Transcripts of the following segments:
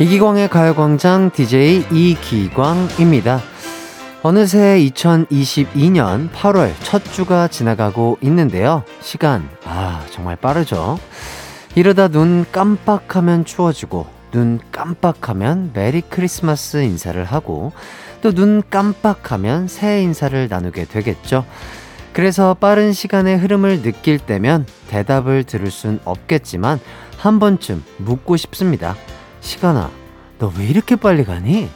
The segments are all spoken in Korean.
이기광의 가요광장 DJ 이기광입니다. 어느새 2022년 8월 첫 주가 지나가고 있는데요. 시간, 아, 정말 빠르죠? 이러다 눈 깜빡하면 추워지고, 눈 깜빡하면 메리 크리스마스 인사를 하고, 또 눈 깜빡하면 새해 인사를 나누게 되겠죠. 그래서 빠른 시간의 흐름을 느낄 때면 대답을 들을 순 없겠지만, 한 번쯤 묻고 싶습니다. 시간아, 너 왜 이렇게 빨리 가니?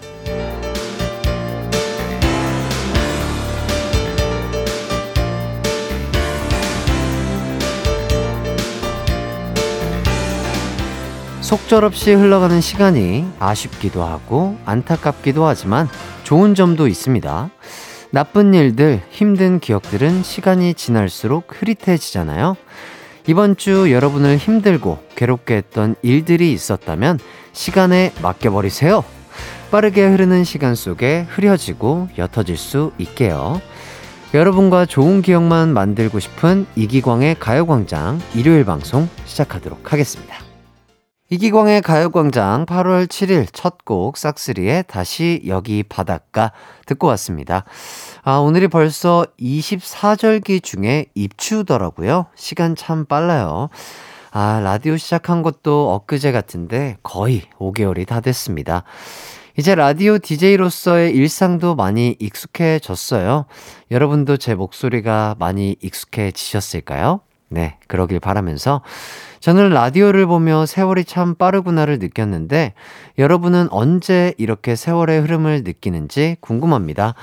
속절없이 흘러가는 시간이 아쉽기도 하고 안타깝기도 하지만 좋은 점도 있습니다. 나쁜 일들, 힘든 기억들은 시간이 지날수록 흐릿해지잖아요. 이번 주 여러분을 힘들고 괴롭게 했던 일들이 있었다면 시간에 맡겨버리세요. 빠르게 흐르는 시간 속에 흐려지고 옅어질 수 있게요. 여러분과 좋은 기억만 만들고 싶은 이기광의 가요광장 일요일 방송 시작하도록 하겠습니다. 이기광의 가요광장 8월 7일 첫 곡 싹스리의 다시 여기 바닷가 듣고 왔습니다. 아, 오늘이 벌써 24절기 중에 입추더라고요. 시간 참 빨라요. 아, 라디오 시작한 것도 엊그제 같은데 거의 5개월이 다 됐습니다. 이제 라디오 DJ로서의 일상도 많이 익숙해졌어요. 여러분도 제 목소리가 많이 익숙해지셨을까요? 네, 그러길 바라면서 저는 라디오를 보며 세월이 참 빠르구나를 느꼈는데 여러분은 언제 이렇게 세월의 흐름을 느끼는지 궁금합니다.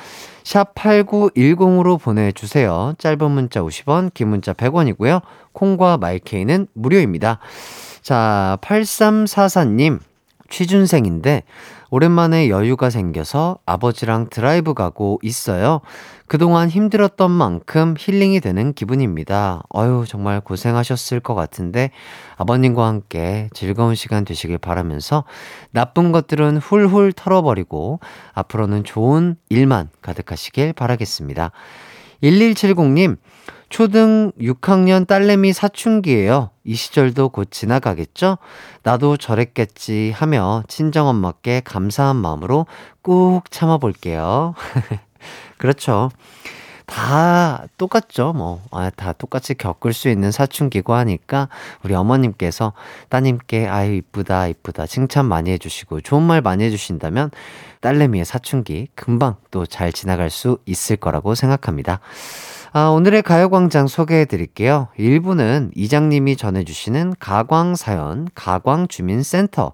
샵 8910으로 보내주세요. 짧은 문자 50원, 긴 문자 100원이고요. 콩과 마이케이는 무료입니다. 자, 8344님, 취준생인데 오랜만에 여유가 생겨서 아버지랑 드라이브 가고 있어요. 그동안 힘들었던 만큼 힐링이 되는 기분입니다. 어유 정말 고생하셨을 것 같은데 아버님과 함께 즐거운 시간 되시길 바라면서 나쁜 것들은 훌훌 털어버리고 앞으로는 좋은 일만 가득하시길 바라겠습니다. 1170님, 초등 6학년 딸내미 사춘기예요. 이 시절도 곧 지나가겠죠? 나도 저랬겠지 하며 친정엄마께 감사한 마음으로 꾹 참아볼게요. 그렇죠. 다 똑같죠. 뭐, 아, 다 똑같이 겪을 수 있는 사춘기고 하니까 우리 어머님께서 따님께 아유, 이쁘다, 이쁘다 칭찬 많이 해주시고 좋은 말 많이 해주신다면 딸내미의 사춘기 금방 또 잘 지나갈 수 있을 거라고 생각합니다. 아, 오늘의 가요광장 소개해 드릴게요. 1부는 이장님이 전해주시는 가광사연, 가광주민센터.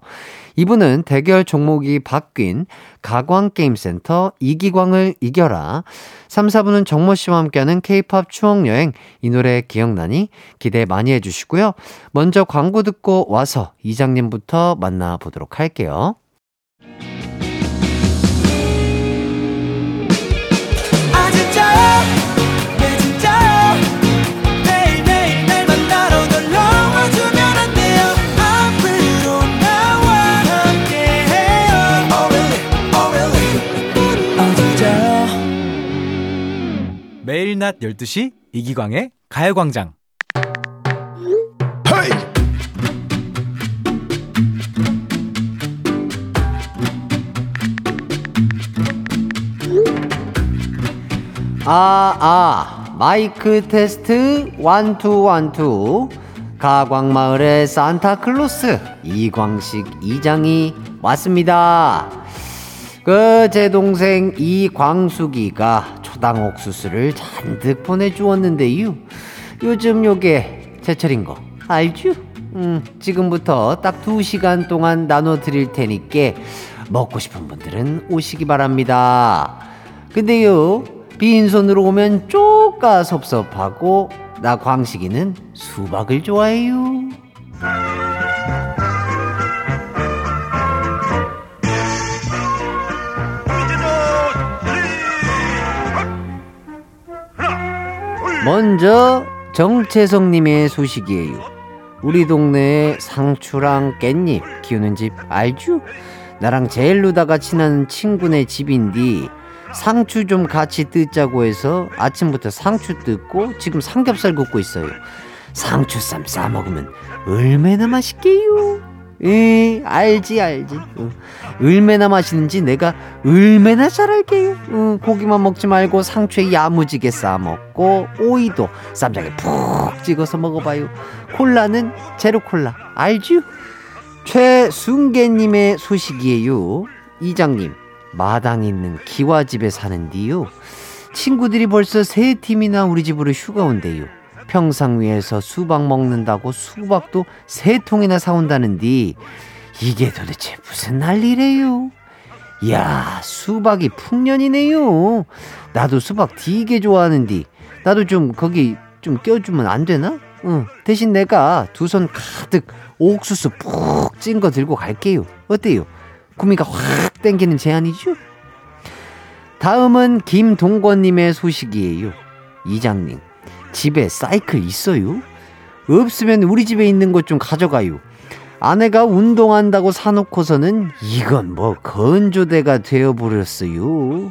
2부는 대결 종목이 바뀐 가광게임센터 이기광을 이겨라. 3, 4부는 정모 씨와 함께하는 케이팝 추억여행 이 노래 기억나니 기대 많이 해주시고요. 먼저 광고 듣고 와서 이장님부터 만나보도록 할게요. 매일 낮 12시 이기광의 가요광장 아, 아, 마이크 테스트, 원투, 원투. 가광마을의 산타클로스, 이광식 이장이 왔습니다. 그, 제 동생 이광숙이가 초당 옥수수를 잔뜩 보내주었는데요. 요즘 요게 제철인 거 알죠? 음, 지금부터 딱 두시간 동안 나눠 드릴 테니까 먹고 싶은 분들은 오시기 바랍니다. 근데요, 빈손으로 오면 쪼까 섭섭하고, 나 광식이는 수박을 좋아해요. 먼저 정채성님의 소식이에요. 우리 동네에 상추랑 깻잎 키우는 집 알죠? 나랑 제일 루다가 친한 친구네 집인데 상추 좀 같이 뜯자고 해서 아침부터 상추 뜯고 지금 삼겹살 굽고 있어요. 상추쌈 싸 먹으면 얼마나 맛있게요. 에 알지 알지. 어. 얼마나 맛있는지 내가 얼마나 잘 알게요 어, 고기만 먹지 말고 상추에 야무지게 싸먹고 오이도 쌈장에 푹 찍어서 먹어봐요. 콜라는 제로콜라. 알죠? 최순계님의 소식이에요. 이장님 마당 있는 기와집에 사는디요. 친구들이 벌써 세 팀이나 우리 집으로 휴가 온대요 평상 위에서 수박 먹는다고 수박도 세 통이나 사온다는디 이게 도대체 무슨 난리래요? 이야 수박이 풍년이네요. 나도 수박 되게 좋아하는디 나도 좀 거기 좀 껴주면 안 되나? 응. 대신 내가 두 손 가득 옥수수 푹 찐 거 들고 갈게요. 어때요? 구미가 확 땡기는 제안이죠? 다음은 김동권님의 소식이에요. 이장님. 집에 사이클 있어요? 없으면 우리 집에 있는 것 좀 가져가요. 아내가 운동한다고 사놓고서는 이건 뭐 건조대가 되어버렸어요.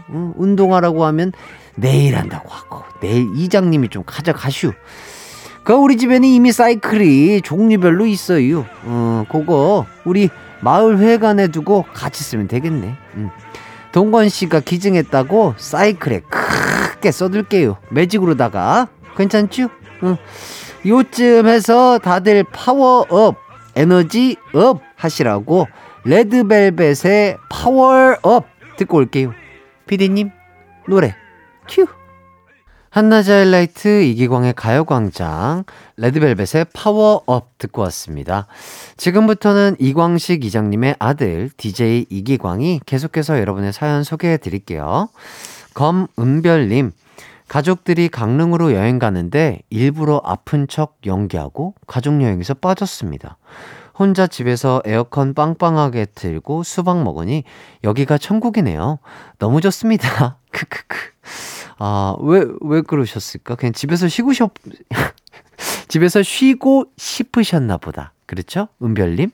어? 운동하라고 하면 내일 한다고 하고 내일 이장님이 좀 가져가슈. 그 우리 집에는 이미 사이클이 종류별로 있어요. 어, 그거 우리 마을 회관에 두고 같이 쓰면 되겠네. 음. 동건 씨가 기증했다고 사이클에 크게 써둘게요. 매직으로다가 괜찮죠? 응. 요쯤 해서 다들 power up, energy up 하시라고 레드벨벳의 파워업 듣고 올게요. 피디님, 노래 큐! 한낮의 하이라이트 이기광의 가요광장 레드벨벳의 파워업 듣고 왔습니다. 지금부터는 이광식 이장님의 아들 DJ 이기광이 계속해서 여러분의 사연 소개해 드릴게요. 검은별님 가족들이 강릉으로 여행 가는데 일부러 아픈 척 연기하고 가족여행에서 빠졌습니다. 혼자 집에서 에어컨 빵빵하게 틀고 수박 먹으니 여기가 천국이네요. 너무 좋습니다. 크크크. 아, 왜, 왜 그러셨을까? 그냥 집에서 쉬고 싶, 집에서 쉬고 싶으셨나 보다. 그렇죠? 은별님?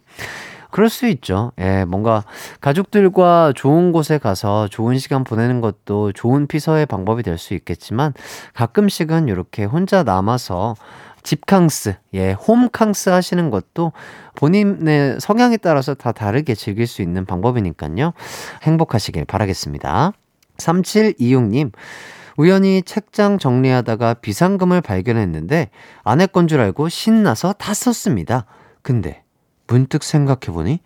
그럴 수 있죠. 예, 뭔가 가족들과 좋은 곳에 가서 좋은 시간 보내는 것도 좋은 피서의 방법이 될 수 있겠지만 가끔씩은 이렇게 혼자 남아서 집캉스, 예, 홈캉스 하시는 것도 본인의 성향에 따라서 다 다르게 즐길 수 있는 방법이니까요. 행복하시길 바라겠습니다. 3726님, 우연히 책장 정리하다가 비상금을 발견했는데 아내 건 줄 알고 신나서 다 썼습니다. 근데 문득 생각해보니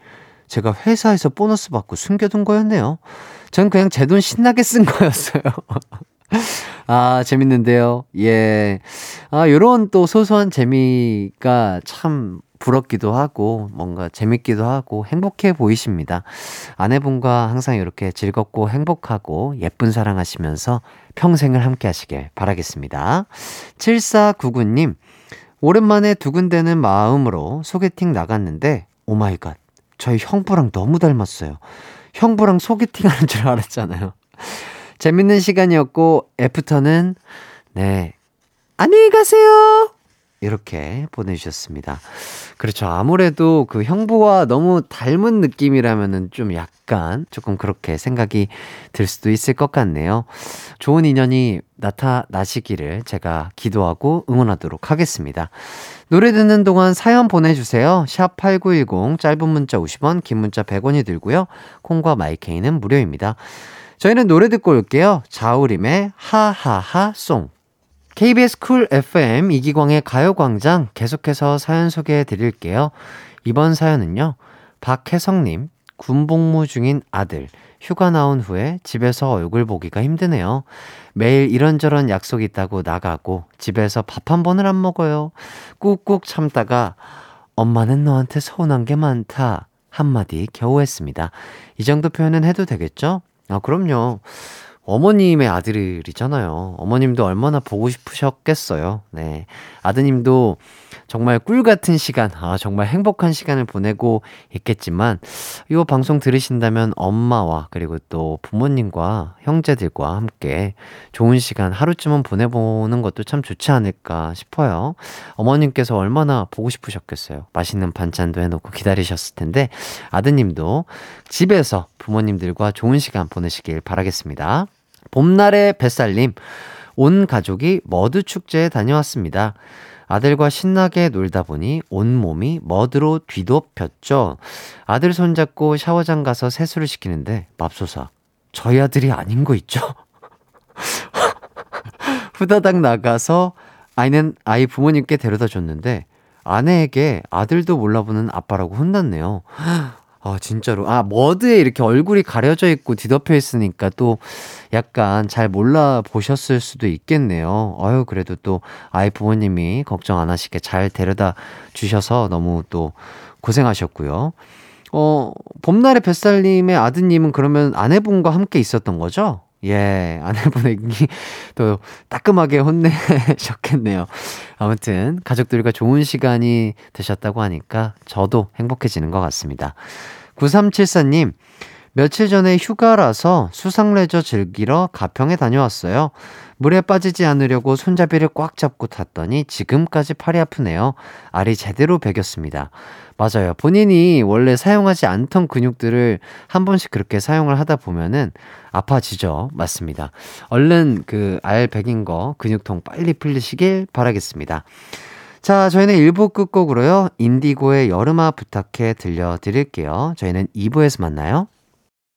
제가 회사에서 보너스 받고 숨겨둔 거였네요. 전 그냥 제 돈 신나게 쓴 거였어요. 아, 재밌는데요. 예. 아, 요런 또 소소한 재미가 참 부럽기도 하고, 뭔가 재밌기도 하고, 행복해 보이십니다. 아내분과 항상 이렇게 즐겁고 행복하고 예쁜 사랑하시면서 평생을 함께 하시길 바라겠습니다. 7499님, 오랜만에 두근대는 마음으로 소개팅 나갔는데, oh my god, 저희 형부랑 너무 닮았어요. 형부랑 소개팅 하는 줄 알았잖아요. 재밌는 시간이었고, 애프터는, 네, 안녕히 가세요! 이렇게 보내주셨습니다. 그렇죠. 아무래도 그 형부와 너무 닮은 느낌이라면은 좀 약간 조금 그렇게 생각이 들 수도 있을 것 같네요. 좋은 인연이 나타나시기를 제가 기도하고 응원하도록 하겠습니다. 노래 듣는 동안 사연 보내주세요. 샵 8910 짧은 문자 50원, 긴 문자 100원이 들고요. 콩과 마이케이는 무료입니다. 저희는 노래 듣고 올게요. 자우림의 하하하 song. KBS Cool FM 이기광의 가요광장 계속해서 사연 소개해 드릴게요. 이번 사연은요, 박혜성님, 군복무 중인 아들, 휴가 나온 후에 집에서 얼굴 보기가 힘드네요. 매일 이런저런 약속 있다고 나가고 집에서 밥 한 번을 안 먹어요. 꾹꾹 참다가 엄마는 너한테 서운한 게 많다. 한마디 겨우 했습니다. 이 정도 표현은 해도 되겠죠? 아, 그럼요. 어머님의 아들이잖아요. 어머님도 얼마나 보고 싶으셨겠어요. 네. 아드님도 정말 꿀 같은 시간, 아, 정말 행복한 시간을 보내고 있겠지만, 이 방송 들으신다면 엄마와 그리고 또 부모님과 형제들과 함께 좋은 시간 하루쯤은 보내보는 것도 참 좋지 않을까 싶어요. 어머님께서 얼마나 보고 싶으셨겠어요. 맛있는 반찬도 해놓고 기다리셨을 텐데, 아드님도 집에서 부모님들과 좋은 시간 보내시길 바라겠습니다. 봄날의 뱃살님, 온 가족이 머드 축제에 다녀왔습니다. 아들과 신나게 놀다 보니 온몸이 머드로 뒤덮였죠. 아들 손잡고 샤워장 가서 세수를 시키는데 맙소사 저희 아들이 아닌 거 있죠? 후다닥 나가서 아이는 아이 부모님께 데려다 줬는데 아내에게 아들도 몰라보는 아빠라고 혼났네요. 아, 진짜로. 아, 머드에 이렇게 얼굴이 가려져 있고 뒤덮여 있으니까 또 약간 잘 몰라 보셨을 수도 있겠네요. 아유, 그래도 또 아이 부모님이 걱정 안 하시게 잘 데려다 주셔서 너무 또 고생하셨고요. 어, 봄날의 뱃살님의 아드님은 그러면 아내분과 함께 있었던 거죠? 예, 아내분에게 또 따끔하게 혼내셨겠네요. 아무튼, 가족들과 좋은 시간이 되셨다고 하니까 저도 행복해지는 것 같습니다. 9374님, 며칠 전에 휴가라서 수상레저 즐기러 가평에 다녀왔어요. 물에 빠지지 않으려고 손잡이를 꽉 잡고 탔더니 지금까지 팔이 아프네요. 알이 제대로 배겼습니다. 맞아요. 본인이 원래 사용하지 않던 근육들을 한 번씩 그렇게 사용을 하다 보면은 아파지죠. 맞습니다. 얼른 그 알 배긴 거 근육통 빨리 풀리시길 바라겠습니다. 자, 저희는 1부 끝곡으로요. 인디고의 여름아 부탁해 들려드릴게요. 저희는 2부에서 만나요.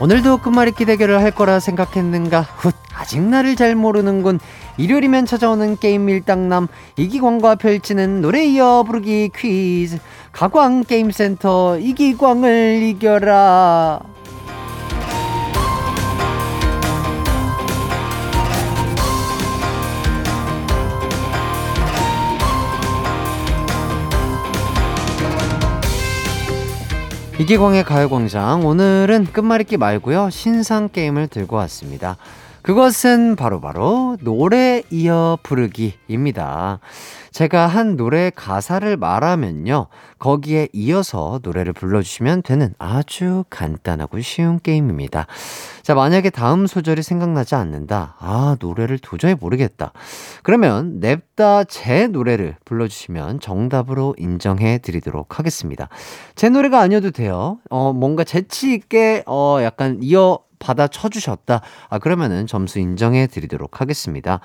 오늘도 끝말잇기 대결을 할 거라 생각했는가? 훗, 아직 나를 잘 모르는군. 일요일이면 찾아오는 게임 밀당남 이기광과 펼치는 노래 이어 부르기 퀴즈. 가광 게임센터 이기광을 이겨라. 이기광의 가요광장 오늘은 끝말잇기 말고요 신상 게임을 들고 왔습니다. 그것은 바로바로 바로 노래 이어 부르기입니다. 제가 한 노래 가사를 말하면요 거기에 이어서 노래를 불러주시면 되는 아주 간단하고 쉬운 게임입니다. 자 만약에 다음 소절이 생각나지 않는다 아 노래를 도저히 모르겠다 그러면 냅다 제 노래를 불러주시면 정답으로 인정해 드리도록 하겠습니다. 제 노래가 아니어도 돼요. 어 뭔가 재치 있게 어 약간 이어 받아 쳐주셨다. 아, 그러면은 점수 인정해 드리도록 하겠습니다.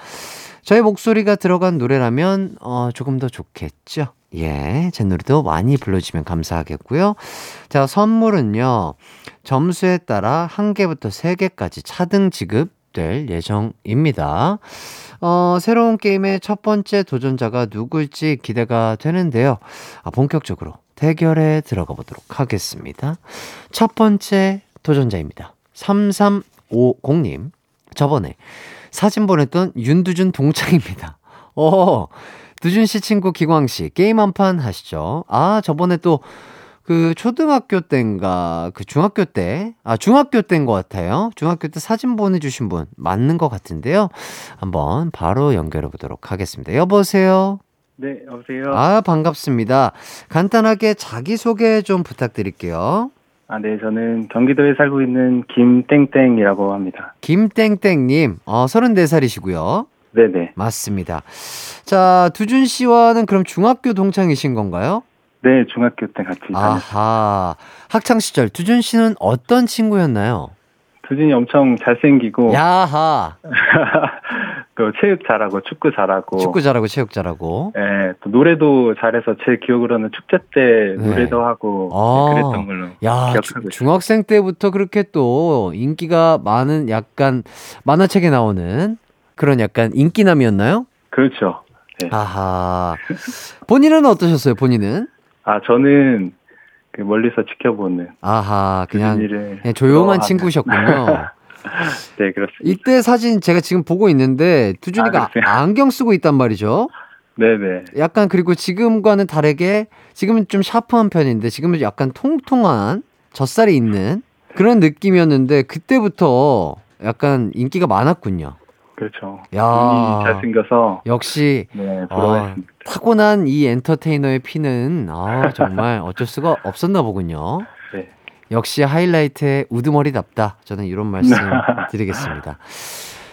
저의 목소리가 들어간 노래라면, 어, 조금 더 좋겠죠? 예, 제 노래도 많이 불러주시면 감사하겠고요. 자, 선물은요, 점수에 따라 한 개부터 세 개까지 차등 지급될 예정입니다. 어, 새로운 게임의 첫 번째 도전자가 누굴지 기대가 되는데요. 아, 본격적으로 대결에 들어가 보도록 하겠습니다. 첫 번째 도전자입니다. 3350님, 저번에 사진 보냈던 윤두준 동창입니다. 어, 두준 씨 친구 기광 씨, 게임 한 판 하시죠? 아, 저번에 또, 그, 초등학교 때인가, 그 중학교 때, 아, 중학교 때인 것 같아요. 중학교 때 사진 보내주신 분 맞는 것 같은데요. 한번 바로 연결해 보도록 하겠습니다. 여보세요? 네, 여보세요. 아, 반갑습니다. 간단하게 자기소개 좀 부탁드릴게요. 아, 네, 저는 경기도에 살고 있는 김땡땡이라고 합니다. 김땡땡님, 어, 34살이시고요. 네네. 맞습니다. 자, 두준 씨와는 그럼 중학교 동창이신 건가요? 네, 중학교 때 같이 다녔어요. 아하. 학창 시절 두준 씨는 어떤 친구였나요? 두준이 엄청 잘생기고, 야하. 그 체육 잘하고, 축구 잘하고, 축구 잘하고 체육 잘하고. 예, 또 노래도 잘해서 제 기억으로는 축제 때 네. 노래도 하고, 아. 네, 그랬던 걸로 야, 기억하고 주-. 중학생 때부터 그렇게 또 인기가 많은 약간 만화책에 나오는 그런 약간 인기남이었나요? 그렇죠. 네. 아하. 본인은 어떠셨어요, 본인은? 아, 저는 그 멀리서 지켜보는 아하, 그냥. 그냥 조용한 친구셨군요. 네, 그렇습니다. 이때 사진 제가 지금 보고 있는데 두준이가 아? 안경 쓰고 있단 말이죠. 네네. 약간 그리고 지금과는 다르게 지금은 좀 샤프한 편인데 지금은 약간 통통한 젖살이 있는 그런 느낌이었는데 그때부터 약간 인기가 많았군요. 그렇죠. 야. 잘생겨서, 역시 네, 아. 타고난 이 엔터테이너의 피는 아, 정말 어쩔 수가 없었나 보군요. 네. 역시 하이라이트의 우두머리답다. 저는 이런 말씀 드리겠습니다.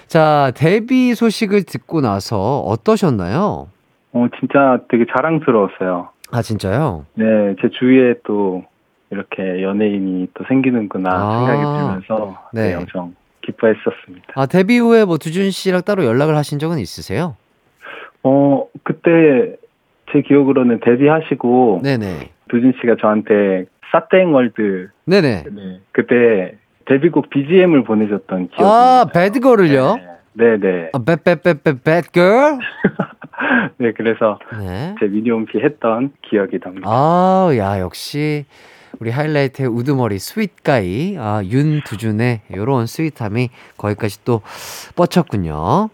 자, 데뷔 소식을 듣고 나서 어떠셨나요? 어, 진짜 되게 자랑스러웠어요. 아, 진짜요? 네, 제 주위에 또 이렇게 연예인이 또 생기는구나 아, 생각이 들면서 네. 네. 엄청 기뻐했었습니다. 아, 데뷔 후에 뭐 두준 씨랑 따로 연락을 하신 적은 있으세요? 어, 그때 제 기억으로는 데뷔하시고 네네. 두진 씨가 저한테 사땡 월드 네네. 네, 그때 데뷔곡 BGM을 보내줬던 기억이 아, Bad Girl을요? 네, 네. 아, 배배배배 Bad Girl? 네, 그래서 네. 제 미니홈피 했던 기억이 납니다. 아, 야, 역시 우리 하이라이트의 우두머리 sweet guy 아, 윤두준의 요런 sweet함이 거기까지 또 뻗쳤군요.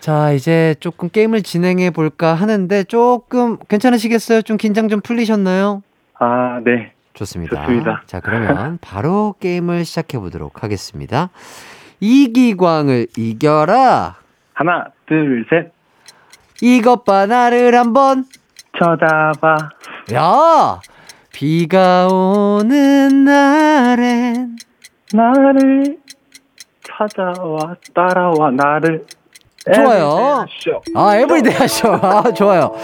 자, 이제 조금 게임을 진행해 볼까 하는데 조금 괜찮으시겠어요? 좀 긴장 좀 풀리셨나요? 아, 네. 좋습니다. 좋습니다. 자, 그러면 바로 게임을 시작해 보도록 하겠습니다. 이기광을 이겨라. 하나, 둘, 셋. 이것 봐 나를 한번 쳐다봐. 야! 비가 오는 날엔 나를 찾아와, 따라와, 나를. 좋아요. 쇼. 아, everyday I shock. 아, 좋아요.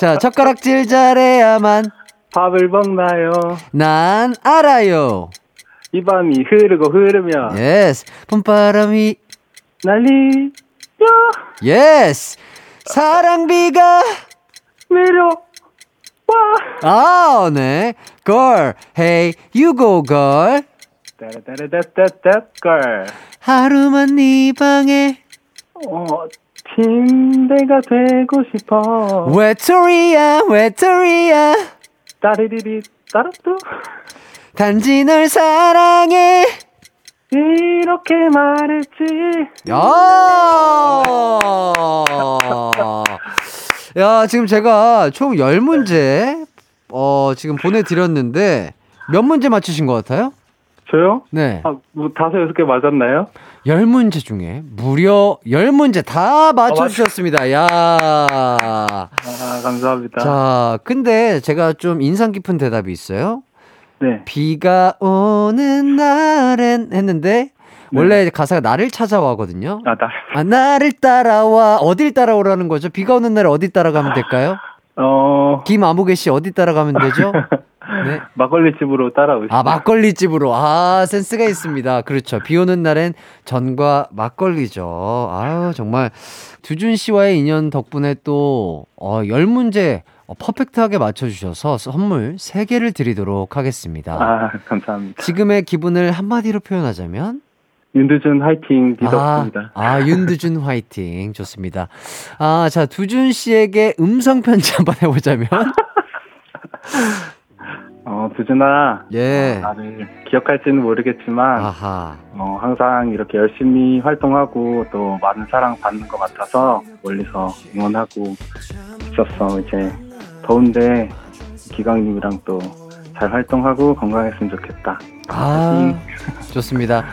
자, 젓가락질 잘해야만 밥을 먹나요? 난 알아요. 이 밤이 흐르고 흐르면 yes. 봄바람이 난리야 yes. 사랑비가 내려 와. 아, 네. girl. Hey, you go girl. 따라따라따따따 하루만 네 방에 어, 침대가 되고 싶어. 외톨이야, 외톨이야. 따리리리 따라뚜. 단지 널 사랑해. 이렇게 말했지. 야! 야, 지금 제가 총 10문제, 어, 지금 보내드렸는데, 몇 문제 맞추신 것 같아요? 저요? 네. 아, 뭐 다섯 여섯 개 맞았나요? 10문제 중에 무려 10문제 다 맞춰주셨습니다. 야 아, 감사합니다. 자, 근데 제가 좀 인상 깊은 대답이 있어요. 네. 비가 오는 날엔 했는데, 원래 가사가 나를 찾아와거든요. 아, 나, 아, 나를 따라와. 어딜 따라오라는 거죠? 비가 오는 날 어디 따라가면 될까요? 어, 김아무개 씨 어디 따라가면 되죠? 네. 막걸리 집으로 따라오시죠. 아, 막걸리 집으로. 아, 센스가 있습니다. 그렇죠. 비 오는 날엔 전과 막걸리죠. 아유, 정말 두준 씨와의 인연 덕분에 또 어, 10문제 어, 퍼펙트하게 맞춰주셔서 선물 3개를 드리도록 하겠습니다. 아, 감사합니다. 지금의 기분을 한마디로 표현하자면? 윤두준 화이팅 아, 믿었습니다. 아, 윤두준 화이팅. 좋습니다. 아, 자, 두준 씨에게 음성 편지 한번 해보자면? 어, 두준아. 예. 어, 나를 기억할지는 모르겠지만, 아하. 어, 항상 이렇게 열심히 활동하고 또 많은 사랑 받는 것 같아서 멀리서 응원하고 있었어. 이제 더운데 기광님이랑 또 잘 활동하고 건강했으면 좋겠다. 아, 좋습니다.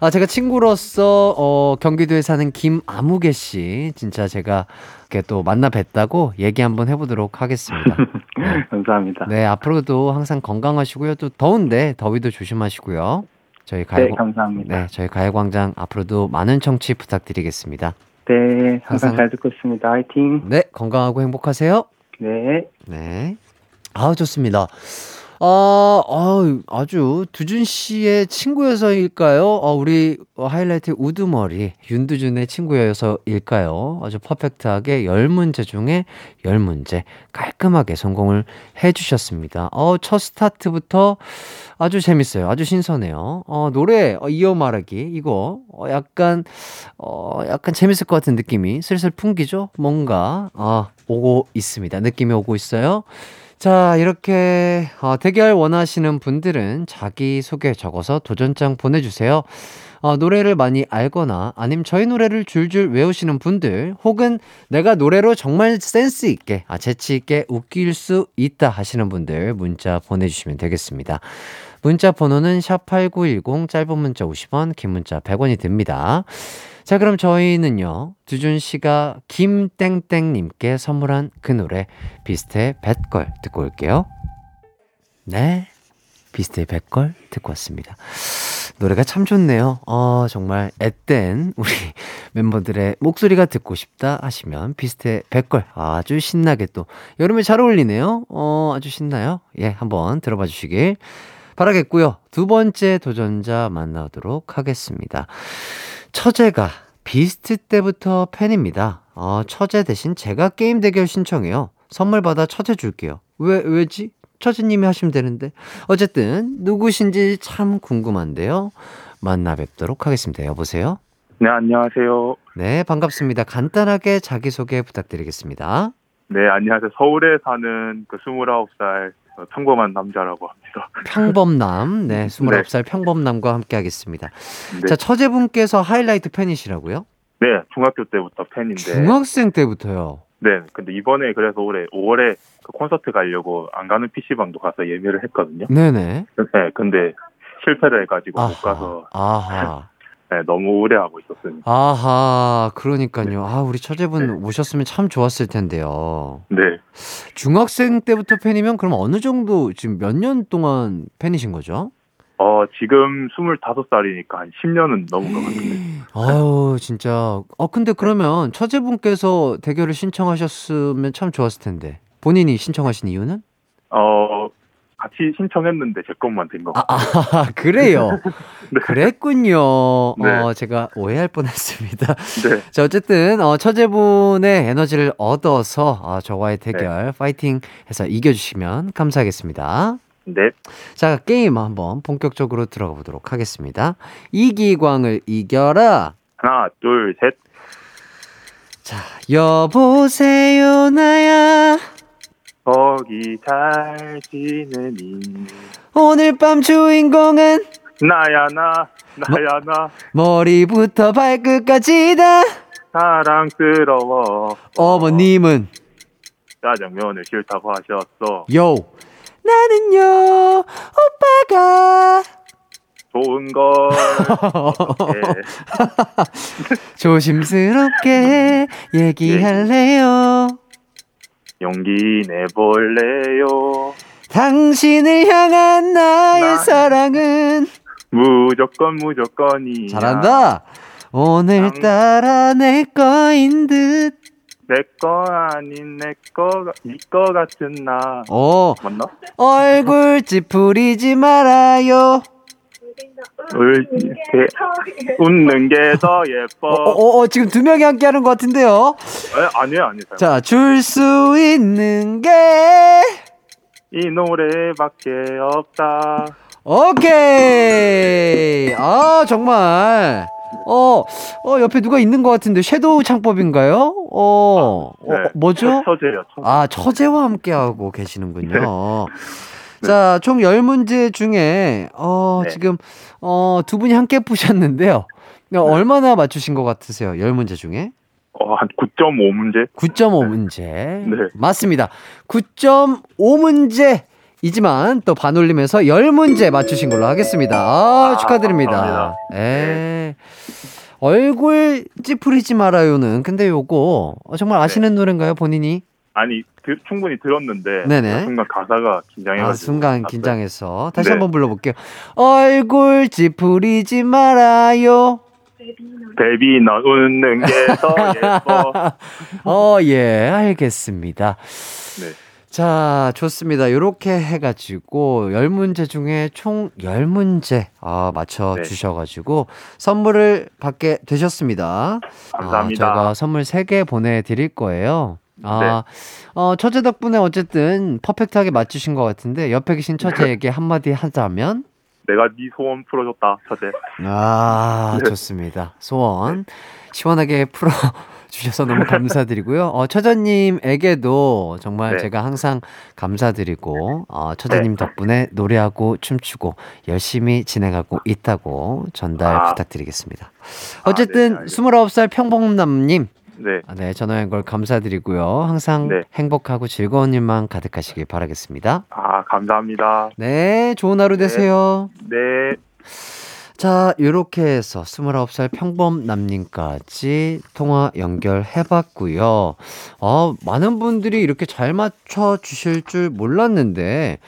아, 제가 친구로서, 어, 경기도에 사는 김아무개 씨, 진짜 제가 이렇게 또 만나 뵀다고 얘기 한번 해보도록 하겠습니다. 네. 감사합니다. 네, 앞으로도 항상 건강하시고요. 또 더운데 더위도 조심하시고요. 저희 네, 가요, 감사합니다. 네, 저희 가요광장 앞으로도 많은 청취 부탁드리겠습니다. 네, 항상 항상- 잘 듣고 있습니다. 화이팅. 네, 건강하고 행복하세요. 네. 네. 아, 좋습니다. 아, 아, 아주 두준 씨의 친구여서일까요? 어, 우리 하이라이트 우두머리 윤두준의 친구여서일까요? 아주 퍼펙트하게 10문제 중에 10문제 깔끔하게 성공을 해주셨습니다. 어, 첫 스타트부터 아주 재밌어요. 아주 신선해요. 어, 노래 어, 이어 말하기 이거 어, 약간 어, 약간 재밌을 것 같은 느낌이 슬슬 풍기죠? 뭔가 아, 오고 있습니다. 느낌이 오고 있어요. 자, 이렇게 어, 대결 원하시는 분들은 자기 소개 적어서 도전장 보내주세요. 어, 노래를 많이 알거나 아니면 저희 노래를 줄줄 외우시는 분들 혹은 내가 노래로 정말 센스 있게 아, 재치 있게 웃길 수 있다 하시는 분들 문자 보내주시면 되겠습니다. 문자 번호는 샵8910 짧은 문자 50원 긴 문자 100원이 듭니다. 자 그럼 저희는요 두준 씨가 김땡땡님께 선물한 그 노래 비스트의 뱃걸 듣고 올게요. 네 비스트의 뱃걸 듣고 왔습니다. 노래가 참 좋네요. 어, 정말 앳된 우리 멤버들의 목소리가 듣고 싶다 하시면 비스트의 백걸 아주 신나게 또 여름에 잘 어울리네요. 어, 아주 신나요. 예, 한번 들어봐 주시길 바라겠고요. 두 번째 도전자 만나도록 하겠습니다. 처제가 비스트 때부터 팬입니다. 어, 처제 대신 제가 게임 대결 신청해요. 선물 받아 처제 줄게요. 왜, 왜지? 처제님이 하시면 되는데. 어쨌든, 누구신지 참 궁금한데요. 만나 뵙도록 하겠습니다. 여보세요? 네, 안녕하세요. 네, 반갑습니다. 간단하게 자기소개 부탁드리겠습니다. 네, 안녕하세요. 서울에 사는 그 29살 평범한 남자라고 합니다. 평범남, 네, 29살 평범남과 함께 하겠습니다. 네, 자, 처제분께서 하이라이트 팬이시라고요? 네, 중학교 때부터 팬인데. 중학생 때부터요. 네, 근데 이번에 그래서 올해 5월에 그 콘서트 가려고 안 가는 PC방도 가서 예매를 했거든요. 네네. 네, 근데 실패를 해가지고 못 가서 아하. 네, 너무 우려하고 있었습니다. 아하, 그러니까요. 아, 우리 처제분 오셨으면 참 좋았을 텐데요. 네, 중학생 때부터 팬이면 그럼 어느 정도 지금 몇 년 동안 팬이신 거죠? 어, 지금 25살이니까 한 10년은 넘은 것 같은데. 아유, 진짜. 어, 근데 그러면 처제분께서 대결을 신청하셨으면 참 좋았을 텐데. 본인이 신청하신 이유는? 어, 같이 신청했는데 제 것만 된것 아, 같아요. 아 그래요. 네. 그랬군요. 네. 어, 제가 오해할 뻔 했습니다. 네, 자, 어쨌든, 어, 처제분의 에너지를 얻어서, 어, 저와의 네. 대결, 파이팅 해서 이겨주시면 감사하겠습니다. 네, 자, 게임 한번 본격적으로 들어가 보도록 하겠습니다. 이기광을 이겨라. 하나, 둘, 셋. 자, 여보세요, 나야. 거기 잘 지내니 오늘 밤 주인공은 나야 나 나야 나 머리부터 발끝까지 다. 사랑스러워 어머님은, 짜장면을 싫다고 하셨어 요. 나는요, 오빠가. 좋은 걸 네. 조심스럽게 얘기할래요. 용기 내볼래요 당신을 향한 나의 나- 사랑은 무조건 무조건이야 잘한다. 오늘따라 내 거인 듯. 내 거 아닌 내거 니거 같은 나 어, 맞나? 얼굴 찌푸리지 말아요. 울, 이렇게 웃는 게 더 예뻐 어, 어, 어, 지금 두 명이 함께 하는 것 같은데요. 에, 아니에요 아니에요 자, 줄 수 있는 게. 이 노래밖에 없다 오케이. 아, 정말. 어, 어, 옆에 누가 있는 것 같은데, 섀도우 창법인가요? 어, 네. 어 뭐죠? 처 제요 처제 아, 처제와 함께하고 계시는군요. 자, 총 10문제 중에, 어, 네. 지금, 어, 두 분이 함께 푸셨는데요. 어, 얼마나 맞추신 것 같으세요? 10문제 중에? 어, 한 9.5문제 9.5문제. 네. 맞습니다. 9.5문제 이지만 또 반올림해서 10문제 맞추신 걸로 하겠습니다. 아, 아, 축하드립니다. 감사합니다. 에. 얼굴 찌푸리지 말아요는 근데 요거 어, 정말 아시는 노래인가요, 본인이? 아니 그- 충분히 들었는데 네네. 그 순간 가사가 긴장해가지고 아, 순간. 긴장해서 다시 네. 한번 불러볼게요. 얼굴 찌푸리지 말아요. 베비 넌 웃는 게 더 예뻐 어, 예, 알겠습니다. 네. 자, 좋습니다. 요렇게 해가지고, 10문제 중에 총 10문제, 아, 맞춰주셔가지고, 선물을 받게 되셨습니다. 감사합니다. 아, 제가 선물 3개 보내드릴 거예요. 아, 어, 처제 덕분에 어쨌든 퍼펙트하게 맞추신 것 같은데, 옆에 계신 처제에게 한마디 하자면? 내가 네 소원 풀어줬다 처제. 아, 네. 좋습니다. 소원 시원하게 풀어 주셔서 너무 감사드리고요. 어, 처자님에게도 정말 네. 제가 항상 감사드리고 어, 처자님 네. 덕분에 노래하고 춤추고 열심히 진행하고 있다고 전달 아. 부탁드리겠습니다. 어쨌든 네, 알겠- 29살 평범남님 네. 아, 네, 전화 연결 감사드리고요. 항상 네. 행복하고 즐거운 일만 가득하시길 바라겠습니다. 아 감사합니다. 네, 좋은 하루 네. 되세요. 네. 자, 이렇게 해서 29살 평범남님까지 통화 연결해봤고요. 어, 많은 분들이 이렇게 잘 맞춰주실 줄 몰랐는데,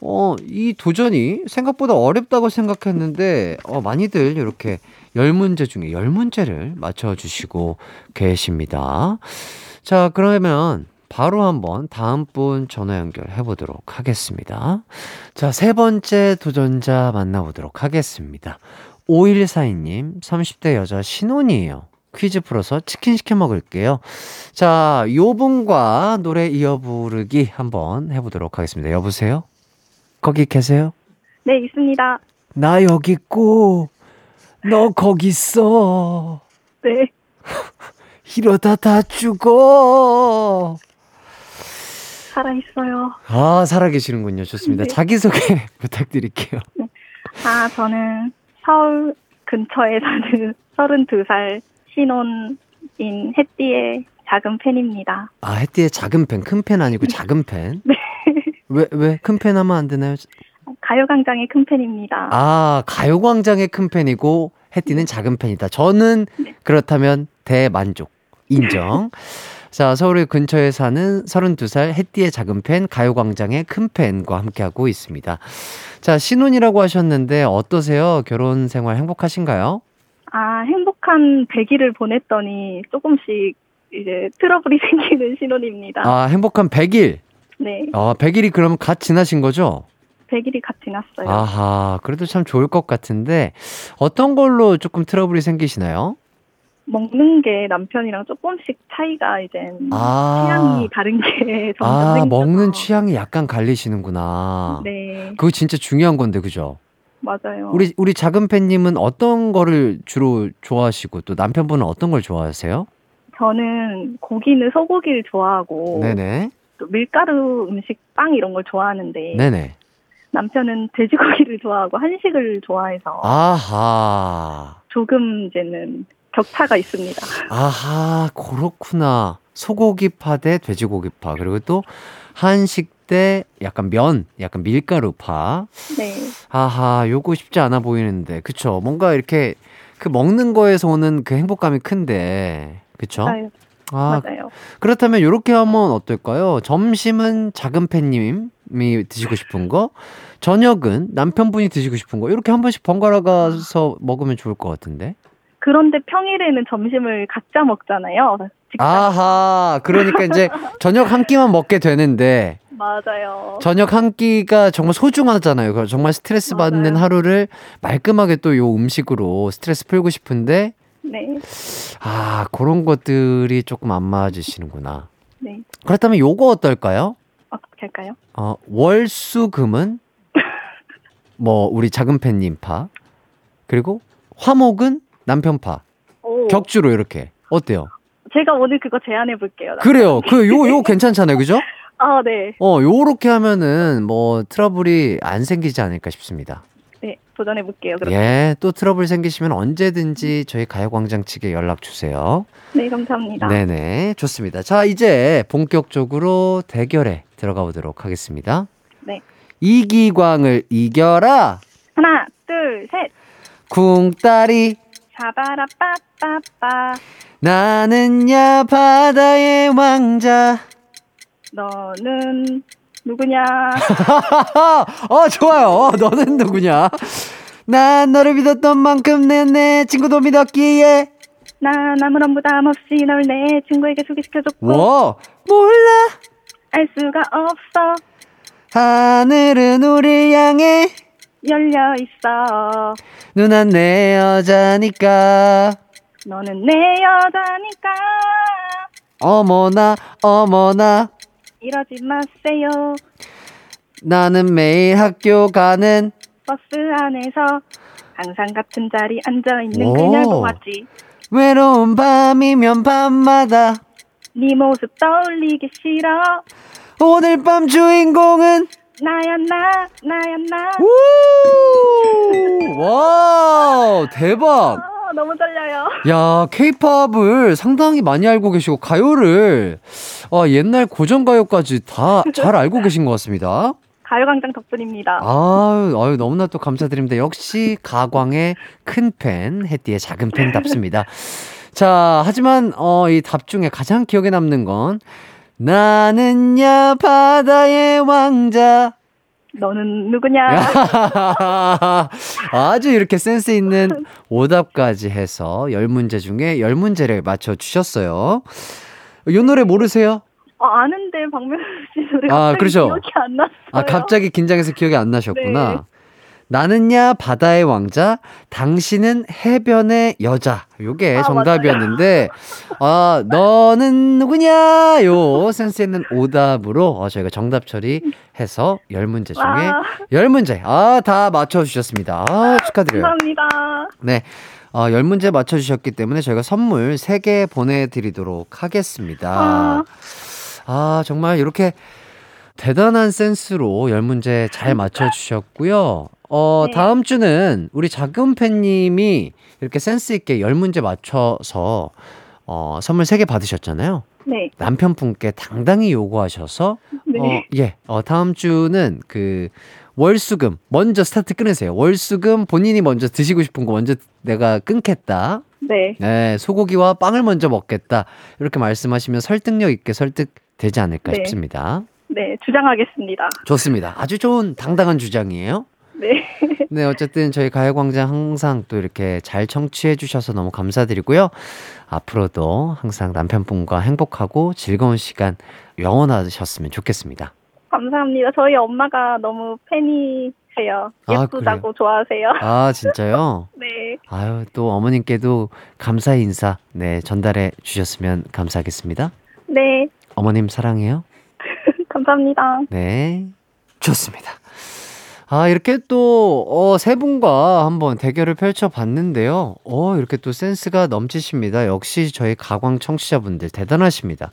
어, 이 도전이 생각보다 어렵다고 생각했는데, 어, 많이들 이렇게 10문제 중에 10문제를 맞춰주시고 계십니다. 자, 그러면 바로 한번 다음 분 전화 연결해 보도록 하겠습니다. 자, 세 번째 도전자 만나보도록 하겠습니다. 5142님, 30대 여자 신혼이에요. 퀴즈 풀어서 치킨 시켜 먹을게요. 자, 요 분과 노래 이어 부르기 한번 해보도록 하겠습니다. 여보세요? 거기 계세요? 네, 있습니다. 나 여기 있고, 너 거기 있어. 네. 이러다 다 죽어. 살아있어요. 아, 살아계시는군요. 좋습니다. 네. 자기소개 부탁드릴게요. 아, 저는 서울 근처에 사는 32살 신혼인 햇띠의 작은 팬입니다. 아, 햇띠의 작은 펜, 큰펜 아니고 작은 펜? 네. 왜, 왜? 큰펜 하면 안 되나요? 가요광장의 큰 팬입니다. 아, 가요광장의 큰 펜이고, 햇띠는 작은 펜이다. 저는 네. 그렇다면 대만족. 인정. 자, 서울 근처에 사는 32살 햇띠의 작은 펜, 가요광장의 큰 펜과 함께하고 있습니다. 자, 신혼이라고 하셨는데 어떠세요? 결혼 생활 행복하신가요? 아, 행복한 100일을 보냈더니 조금씩 이제 트러블이 생기는 신혼입니다. 아, 행복한 100일. 네, 아, 100일이 그럼 갓 지나신 거죠? 100일이 갓 지났어요. 아하, 그래도 참 좋을 것 같은데, 어떤 걸로 조금 트러블이 생기시나요? 먹는 게 남편이랑 조금씩 차이가 이제 아. 취향이 다른 게 점점 아, 생겨서. 먹는 취향이 약간 갈리시는구나. 네, 그거 진짜 중요한 건데, 그죠? 맞아요. 우리, 우리 작은 팬님은 어떤 거를 주로 좋아하시고, 또 남편분은 어떤 걸 좋아하세요? 저는 고기는 소고기를 좋아하고 네네. 또 밀가루 음식 빵 이런 걸 좋아하는데 네네. 남편은 돼지고기를 좋아하고 한식을 좋아해서 아하. 조금 이제는 격차가 있습니다. 아하, 그렇구나. 소고기파 대 돼지고기파. 그리고 또 한식 대 약간 면, 약간 밀가루파. 네, 아하, 요거 쉽지 않아 보이는데. 그쵸. 뭔가 이렇게 그 먹는 거에서 오는 그 행복감이 큰데. 그쵸? 맞아요. 아, 맞아요. 그렇다면 요렇게 하면 어떨까요? 점심은 작은 팬님 이 드시고 싶은 거, 저녁은 남편분이 드시고 싶은 거, 이렇게 한 번씩 번갈아 가서 먹으면 좋을 것 같은데. 그런데 평일에는 점심을 각자 먹잖아요. 직장. 아하, 그러니까 이제 저녁 한 끼만 먹게 되는데, 맞아요. 저녁 한 끼가 정말 소중하잖아요. 그래서 정말 스트레스 받는 맞아요. 하루를 말끔하게 또 요 음식으로 스트레스 풀고 싶은데, 네, 아, 그런 것들이 조금 안 맞으시는구나. 네. 그렇다면 요거 어떨까요? 할까요? 어, 월수금은 뭐 우리 작은 팬님 파 그리고 화목은 남편 파 오, 격주로 이렇게 어때요? 제가 오늘 그거 제안해 볼게요. 그래요. 그 요 요 괜찮잖아요, 그죠? 아, 네, 어, 요렇게 하면은 뭐 트러블이 안 생기지 않을까 싶습니다. 네, 도전해 볼게요. 예, 또 트러블 생기시면 언제든지 저희 가요광장 측에 연락 주세요. 네, 감사합니다. 네네, 좋습니다. 자, 이제 본격적으로 대결에 들어가 보도록 하겠습니다. 네. 이기광을 이겨라! 하나, 둘, 셋. 쿵따리 샤바라 빠빠빠. 나는야 바다의 왕자 너는 누구냐? 어 좋아요 어, 너는 누구냐 난 너를 믿었던 만큼 내, 내 친구도 믿었기에 난 아무런 부담 없이 널 내 친구에게 소개시켜줬고 와 몰라 알 수가 없어. 하늘은 우릴 향해 열려 있어. 누난 내 여자니까. 너는 내 여자니까. 어머나 어머나. 이러지 마세요. 나는 매일 학교 가는 버스 안에서 항상 같은 자리 앉아 있는 오. 그녀도 맞지. 외로운 밤이면 밤마다 네 모습 떠올리기 싫어. 오늘 밤 주인공은 나야 나 나야 나. 우! 와 대박 아, 너무 떨려요. 야 케이팝을 상당히 많이 알고 계시고 가요를 아, 옛날 고전 가요까지 다 잘 알고 계신 것 같습니다 가요광장 덕분입니다. 아유, 아유 너무나 또 감사드립니다 역시 가광의 큰 팬 해띠의 작은 팬답습니다 자 하지만 어, 이 답 중에 가장 기억에 남는 건 나는야 바다의 왕자 너는 누구냐? 아주 이렇게 센스 있는 오답까지 해서 열 문제 중에 열 문제를 맞춰 주셨어요. 이 노래 모르세요? 어, 아는데 박명수 씨 노래 아, 그렇죠. 기억이 안 났어요. 아, 갑자기 긴장해서 기억이 안 나셨구나. 네. 나는야 바다의 왕자, 당신은 해변의 여자. 요게 아, 정답이었는데, 아, 너는 누구냐? 요 센스 있는 오답으로 어, 저희가 정답 처리해서 열 문제 중에 와, 열 문제, 아, 다 맞춰주셨습니다. 아, 축하드려요. 감사합니다. 네. 어, 10문제 맞춰주셨기 때문에 저희가 선물 3개 보내드리도록 하겠습니다. 아. 아, 정말 이렇게 대단한 센스로 10문제 잘 맞춰주셨고요. 어, 네. 다음 주는 우리 작은 팬님이 이렇게 센스있게 10문제 맞춰서 어, 선물 3개 받으셨잖아요. 네, 남편분께 당당히 요구하셔서 네. 어, 예. 어, 다음 주는 그 월수금 먼저 스타트 끊으세요. 월수금 본인이 먼저 드시고 싶은 거 먼저 내가 끊겠다. 네, 네, 소고기와 빵을 먼저 먹겠다. 이렇게 말씀하시면 설득력 있게 설득되지 않을까 네. 싶습니다. 네, 주장하겠습니다. 좋습니다. 아주 좋은 당당한 주장이에요. 네, 네, 어쨌든 저희 가요광장 항상 또 이렇게 잘 청취해 주셔서 너무 감사드리고요. 앞으로도 항상 남편분과 행복하고 즐거운 시간 영원하셨으면 좋겠습니다. 감사합니다. 저희 엄마가 너무 팬이 세요. 아, 예쁘다고 좋아하세요. 아, 진짜요? 네, 아유, 또 어머님께도 감사의 인사, 네, 전달해 주셨으면 감사하겠습니다. 네, 어머님 사랑해요. 감사합니다. 네. 좋습니다. 아, 이렇게 또, 어, 세 분과 한번 대결을 펼쳐봤는데요. 어, 이렇게 또 센스가 넘치십니다. 역시 저희 가광 청취자분들 대단하십니다.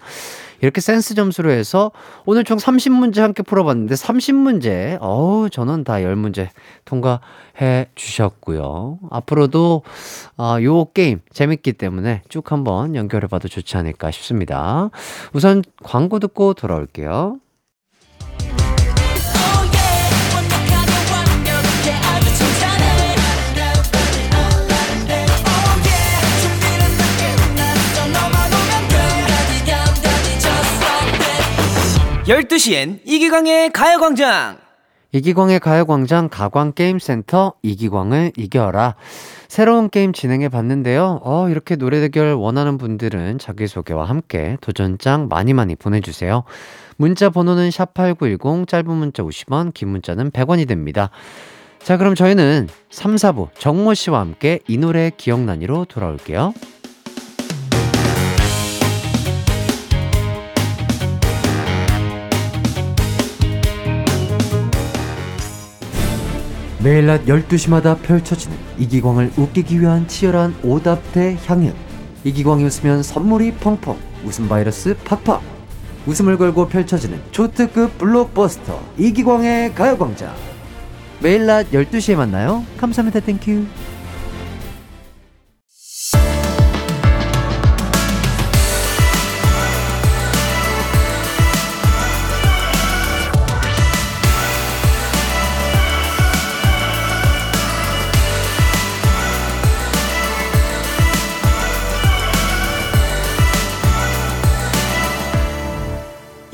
이렇게 센스 점수로 해서 오늘 총 30문제 함께 풀어봤는데 30문제, 어우, 저는 다 10문제 통과해 주셨고요. 앞으로도, 아, 요 게임 재밌기 때문에 쭉 한번 연결해봐도 좋지 않을까 싶습니다. 우선 광고 듣고 돌아올게요. 열두 시엔 이기광의 가요광장 이기광의 가요광장 가광게임센터 이기광을 이겨라. 새로운 게임 진행해 봤는데요. 어, 이렇게 노래 대결 원하는 분들은 자기소개와 함께 도전장 많이 많이 보내주세요. 문자 번호는 샵8910, 짧은 문자 50원, 긴 문자는 100원이 됩니다. 자, 그럼 저희는 3, 4부 정모 씨와 함께 이 노래 기억나니로 돌아올게요. 매일 낮 12시마다 펼쳐지는 이기광을 웃기기 위한 치열한 오답대 향연. 이기광이 웃으면 선물이 펑펑, 웃음 바이러스 팍팍. 웃음을 걸고 펼쳐지는 초특급 블록버스터 이기광의 가요광장. 매일 낮 12시에 만나요. 감사합니다. Thank you.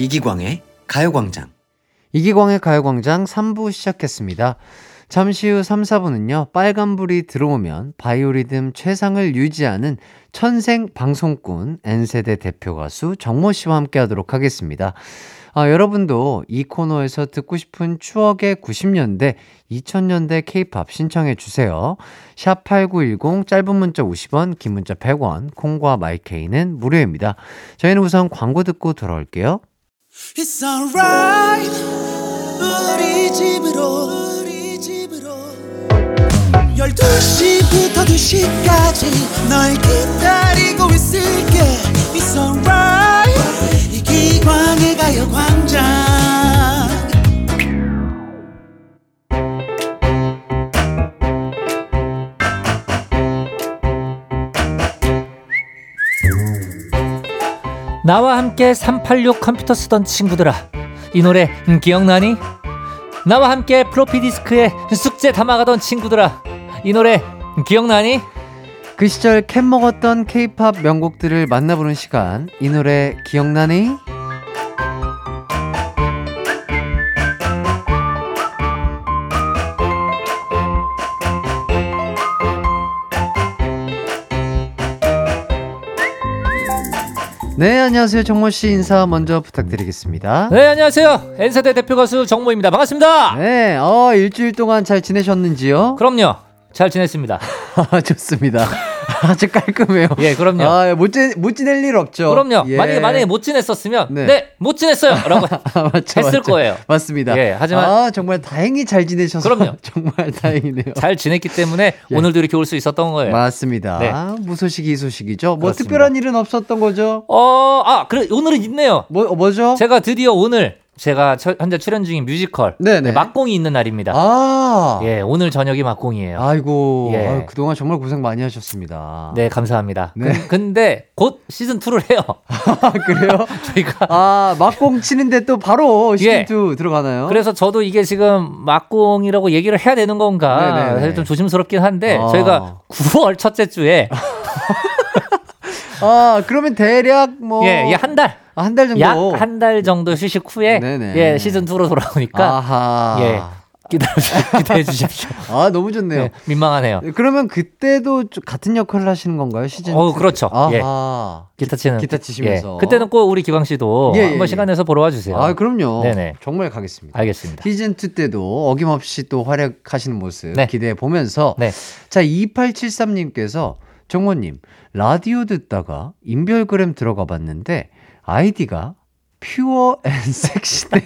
이기광의 가요광장. 이기광의 가요광장 3부 시작했습니다. 잠시 후 3, 4부는요, 빨간불이 들어오면 바이오리듬 최상을 유지하는 천생 방송꾼 N세대 대표 가수 정모 씨와 함께 하도록 하겠습니다. 아, 여러분도 이 코너에서 듣고 싶은 추억의 90년대, 2000년대 케이팝 신청해 주세요. 샵 8910 짧은 문자 50원, 긴 문자 100원, 콩과 마이케이는 무료입니다. 저희는 우선 광고 듣고 돌아올게요. It's alright. 우리 집으로 우리 집으로. 12시부터 2시까지 널 기다리고 있을게. It's alright. 이기광의 가요광장 나와 함께 386 컴퓨터 쓰던 친구들아 이 노래 음, 기억나니? 나와 함께 플로피 디스크에 숙제 담아가던 친구들아 이 노래 음, 기억나니? 그 시절 캔 먹었던 케이팝 명곡들을 만나보는 시간 이 노래 기억나니? 네 안녕하세요 정모 씨 인사 먼저 부탁드리겠습니다. 네 안녕하세요 N세대 대표 가수 정모입니다 반갑습니다 네, 어 일주일 동안 잘 지내셨는지요? 그럼요 잘 지냈습니다 아, 좋습니다. 아주 깔끔해요. 예 그럼요 아, 못, 지, 못 지낼 일 없죠. 그럼요 예. 만약에 만약에 못 지냈었으면 네. 네 못 지냈어요 라고 아, 맞죠, 했을 맞죠. 거예요 맞습니다. 예, 하지만- 아, 정말 다행히 잘 지내셔서 그럼요. 정말 다행이네요. 잘 지냈기 때문에 예. 오늘도 이렇게 올 수 있었던 거예요 맞습니다. 네. 무소식이 이소식이죠. 뭐 그렇습니다. 특별한 일은 없었던 거죠? 어, 아, 그래, 오늘은 있네요. 뭐 뭐죠? 제가 드디어 오늘 제가 처- 현재 출연 중인 뮤지컬 네네. 막공이 있는 날입니다. 아. 예, 오늘 저녁이 막공이에요. 아이고. 예. 아유, 그동안 정말 고생 많이 하셨습니다. 네, 감사합니다. 네. 근- 근데 곧 시즌 2를 해요. 아, 그래요? 저희가 아, 막공 치는데 또 바로 예. 시즌2 들어가나요? 그래서 저도 이게 지금 막공이라고 얘기를 해야 되는 건가 네네네. 사실 좀 조심스럽긴 한데 아. 저희가 9월 첫째 주에 아, 그러면 대략 뭐 예, 한 달, 아, 한달 정도. 약 한 달 정도 휴식 후에 네네. 예, 시즌 2로 돌아오니까 아하. 예, 기다려 주십시오. 아, 너무 좋네요. 네, 민망하네요. 그러면 그때도 좀 같은 역할을 하시는 건가요? 시즌 어, 그렇죠. 예. 기타 치는 기타 치시면서. 예. 그때는 꼭 우리 기광 씨도 예, 예, 한번 예. 시간 내서 보러 와 주세요. 아, 그럼요. 네네. 정말 가겠습니다. 알겠습니다. 시즌 2 때도 어김없이 또 활약하시는 모습 네. 기대해 보면서 네. 자, 2873님께서 정모님 라디오 듣다가 인별그램 들어가 봤는데 아이디가 퓨어 앤 섹시네요.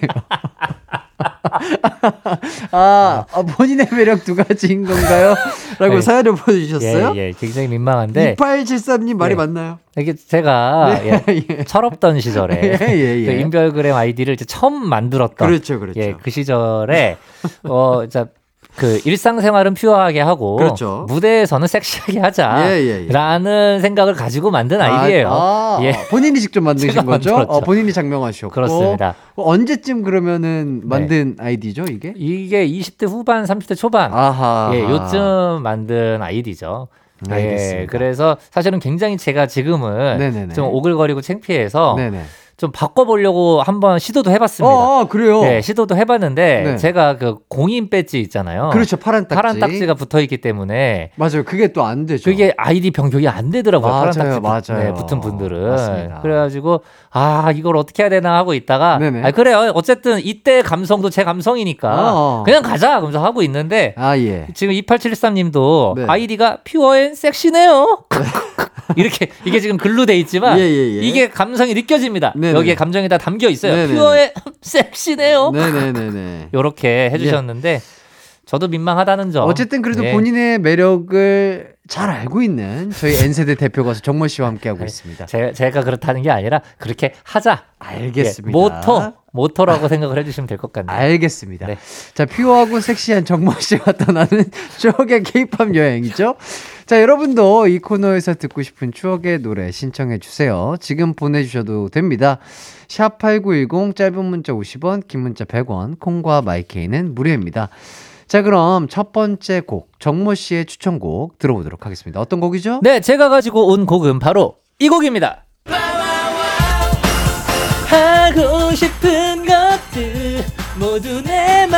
아, 아, 본인의 매력 두 가지인 건가요? 라고 네. 사연을 보내주셨어요? 예, 예, 굉장히 민망한데 2873님 말이 예. 맞나요? 이게 제가 네, 예, 예. 철없던 시절에 예, 예, 예. 그 인별그램 아이디를 이제 처음 만들었던 그렇죠, 그렇죠. 예, 그 시절에 어, 자, 그 일상생활은 pure하게 하고 그렇죠. 무대에서는 섹시하게 하자라는 예, 예, 예. 생각을 가지고 만든 아이디예요. 아, 아, 예. 본인이 직접 만드신 거죠? 어, 본인이 작명하셨고. 그렇습니다. 어, 언제쯤 그러면은 만든 아이디죠, 이게? 이게 20대 후반, 30대 초반 아하. 예, 요즘 만든 아이디죠. 예, 알겠습니다. 그래서 사실은 굉장히 제가 지금은 네네네. 좀 오글거리고 창피해서 네네. 좀 바꿔보려고 한번 시도도 해봤습니다. 어, 어, 그래요. 네, 시도도 해봤는데 네. 제가 그 공인 배지 있잖아요. 그렇죠, 파란 딱지. 파란 딱지가 붙어 있기 때문에 맞아요. 그게 또 안 되죠. 그게 아이디 변경이 안 되더라고요. 파란 맞아요, 딱지 붙, 맞아요. 네, 붙은 분들은. 맞습니다. 그래가지고 아 이걸 어떻게 해야 되나 하고 있다가 네네. 아 그래요. 어쨌든 이때 감성도 제 감성이니까 어. 그냥 가자. 그러면서 하고 있는데 아, 예. 지금 2873님도 네. 아이디가 퓨어앤 섹시네요. 이렇게 이게 지금 글로 돼 있지만 예, 예, 예. 이게 감성이 느껴집니다. 네 네. 여기에 감정이 다 담겨 있어요. 네네네. 퓨어앤 섹시네요. 네네네네. 요렇게 해주셨는데 저도 민망하다는 점. 어쨌든 그래도 예. 본인의 매력을 잘 알고 있는 저희 N세대 대표 가수 정모 씨와 함께하고 있습니다. 제, 제가 그렇다는 게 아니라 그렇게 하자. 알겠습니다. 예, 모토 모토라고 생각을 해주시면 될 것 같네요. 알겠습니다. 네. 자, 퓨어하고 섹시한 정모 씨가 떠나는 추억의 케이팝 여행이죠. 자, 여러분도 이 코너에서 듣고 싶은 추억의 노래 신청해 주세요. 지금 보내주셔도 됩니다. 샵8910 짧은 문자 50원, 긴 문자 100원, 콩과 마이케이는 무료입니다. 자, 그럼 첫 번째 곡, 정모 씨의 추천곡 들어보도록 하겠습니다. 어떤 곡이죠? 네, 제가 가지고 온 곡은 바로 이 곡입니다. 하고 싶은 것들 모두 내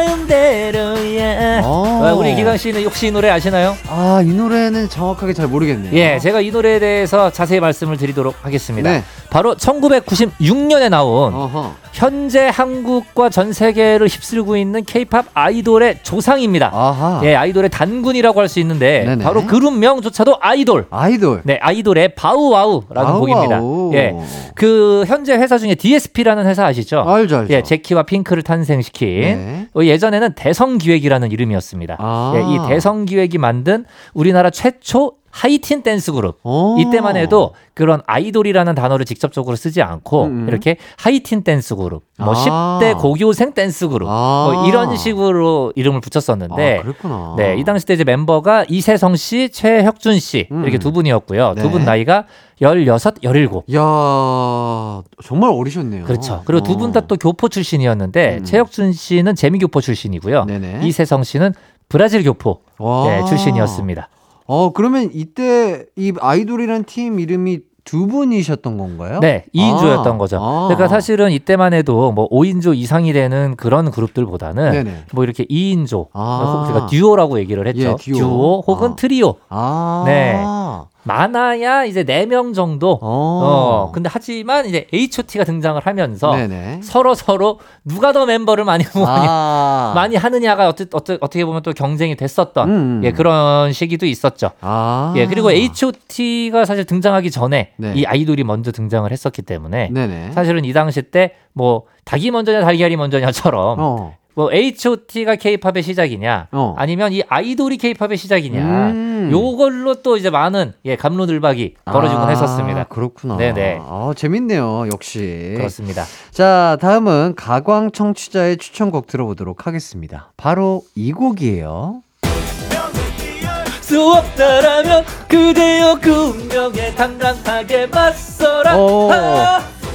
마음대로야. 어. 아, 우리 기강 씨는 혹시 이 노래 아시나요? 아, 이 노래는 정확하게 잘 모르겠네요. 예, 제가 이 노래에 대해서 자세히 말씀을 드리도록 하겠습니다. 네. 바로 1996년에 나온 어허. 현재 한국과 전 세계를 휩쓸고 있는 케이팝 아이돌의 조상입니다. 아하. 예, 아이돌의 단군이라고 할 수 있는데 네네. 바로 그룹명조차도 아이돌. 아이돌. 네, 아이돌의 바우와우라는 바우와우. 곡입니다. 예, 그 현재 회사 중에 DSP라는 회사 아시죠? 알죠, 알죠. 예, 젝키와 핑클을 탄생시킨 네. 어, 예전에는 대성기획이라는 이름이었습니다. 아. 예, 이 대성기획이 만든 우리나라 최초 하이틴 댄스 그룹. 오. 이때만 해도 그런 아이돌이라는 단어를 직접적으로 쓰지 않고 음, 음. 이렇게 하이틴 댄스 그룹, 뭐 아. 10대 고교생 댄스 그룹, 아. 뭐 이런 식으로 이름을 붙였었는데 아, 그랬구나. 네, 이 당시 때 이제 멤버가 이세성 씨, 최혁준 씨 음. 이렇게 두 분이었고요. 네. 두분 나이가 16, 17. 야 정말 어리셨네요. 그렇죠. 그리고 두 분 다 또 교포 출신이었는데 음. 최혁준 씨는 재미교포 출신이고요. 네네. 이세성 씨는 브라질 교포 와. 네, 출신이었습니다. 어 그러면 이때 이 아이돌이란 팀 이름이 두 분이셨던 건가요? 네, 2인조였던 아. 거죠. 아. 그러니까 사실은 이때만 해도 뭐 5인조 이상이 되는 그런 그룹들보다는 네네. 뭐 이렇게 2인조, 아. 그러니까 듀오라고 얘기를 했죠. 예, 듀오. 혹은 아. 트리오. 아. 네. 많아야 이제 4명 정도. 어. 어, 근데 하지만 이제 H.O.T.가 등장을 하면서 네네. 서로 서로 누가 더 멤버를 많이 아. 많이 하느냐가 어떻, 어떻, 어떻게 보면 또 경쟁이 됐었던 음. 예, 그런 시기도 있었죠. 아. 예, 그리고 H.O.T.가 사실 등장하기 전에 네. 이 아이돌이 먼저 등장을 했었기 때문에 네네. 사실은 이 당시 때 뭐 닭이 먼저냐 달걀이 먼저냐처럼 어. 뭐 H.O.T.가 K-팝의 시작이냐 어. 아니면 이 아이돌이 K-팝의 시작이냐 음. 요걸로 또 이제 많은 예 감론을박이 벌어지곤 아, 했었습니다. 그렇구나. 네네. 아, 재밌네요. 역시. 그렇습니다. 자, 다음은 가광 청취자의 추천곡 들어보도록 하겠습니다. 바로 이 곡이에요. 수 없다라면 그대여 그 운명에 당당하게 맞서라. 오.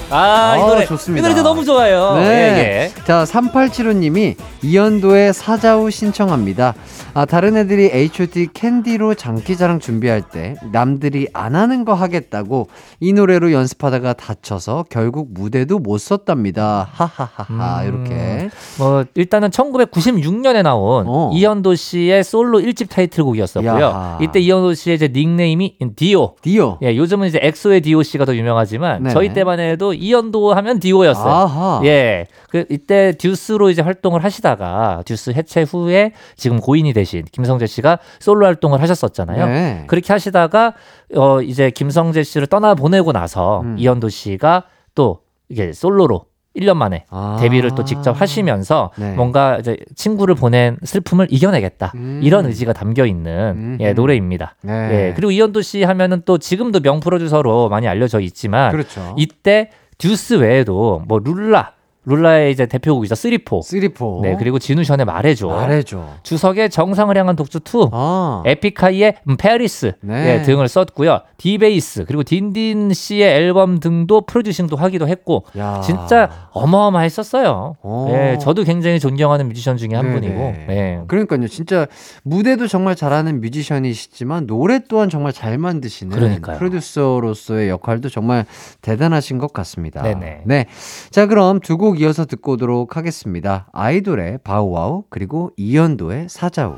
아, 아, 이 아, 노래 좋습니다. 이 노래 너무 좋아요. 네. 예, 예. 자, 3875님이 이연도의 사자우 신청합니다. 아, 다른 애들이 H.O.T 캔디로 장기자랑 준비할 때 남들이 안 하는 거 하겠다고 이 노래로 연습하다가 다쳐서 결국 무대도 못 섰답니다. 하하하하. 음. 이렇게. 뭐 일단은 1996년에 나온 어. 이현도 씨의 솔로 1집 타이틀곡이었었고요. 야하. 이때 이현도 씨의 이제 닉네임이 디오. 디오. 예, 요즘은 이제 엑소의 디오 씨가 더 유명하지만 네네. 저희 때만 해도 이현도 하면 디오였어요. 아하. 예. 그 이때 듀스로 이제 활동을 하시다가 듀스 해체 후에 지금 고인이 되신 김성재 씨가 솔로 활동을 하셨었잖아요. 네. 그렇게 하시다가 어 이제 김성재 씨를 떠나 보내고 나서 음. 이현도 씨가 또 이게 솔로로 1년 만에 아. 데뷔를 또 직접 하시면서 네. 뭔가 이제 친구를 보낸 슬픔을 이겨내겠다 음. 이런 의지가 담겨 있는 예, 음흠. 노래입니다. 네. 예, 그리고 이현도 씨 하면은 또 지금도 명 프로듀서로 많이 알려져 있지만 그렇죠. 이때 듀스 외에도 뭐 룰라 룰라의 이제 대표곡이죠 three four three four. 네 그리고 진우션의 말해줘 말해줘. 주석의 정상을 향한 독주 2 아. 에픽하이의 음, 페리스 네. 예, 등을 썼고요. 디베이스 그리고 딘딘 씨의 앨범 등도 프로듀싱도 하기도 했고 야. 진짜 어마어마했었어요. 오. 예, 저도 굉장히 존경하는 뮤지션 중에 한 네네. 분이고. 예. 그러니까요. 진짜 무대도 정말 잘하는 뮤지션이시지만 노래 또한 정말 잘 만드시는 그러니까요. 프로듀서로서의 역할도 정말 대단하신 것 같습니다. 네네. 네. 자, 그럼 두곡 이어서 듣고 오도록 하겠습니다. 아이돌의 바우와우 그리고 이연도의 사자우.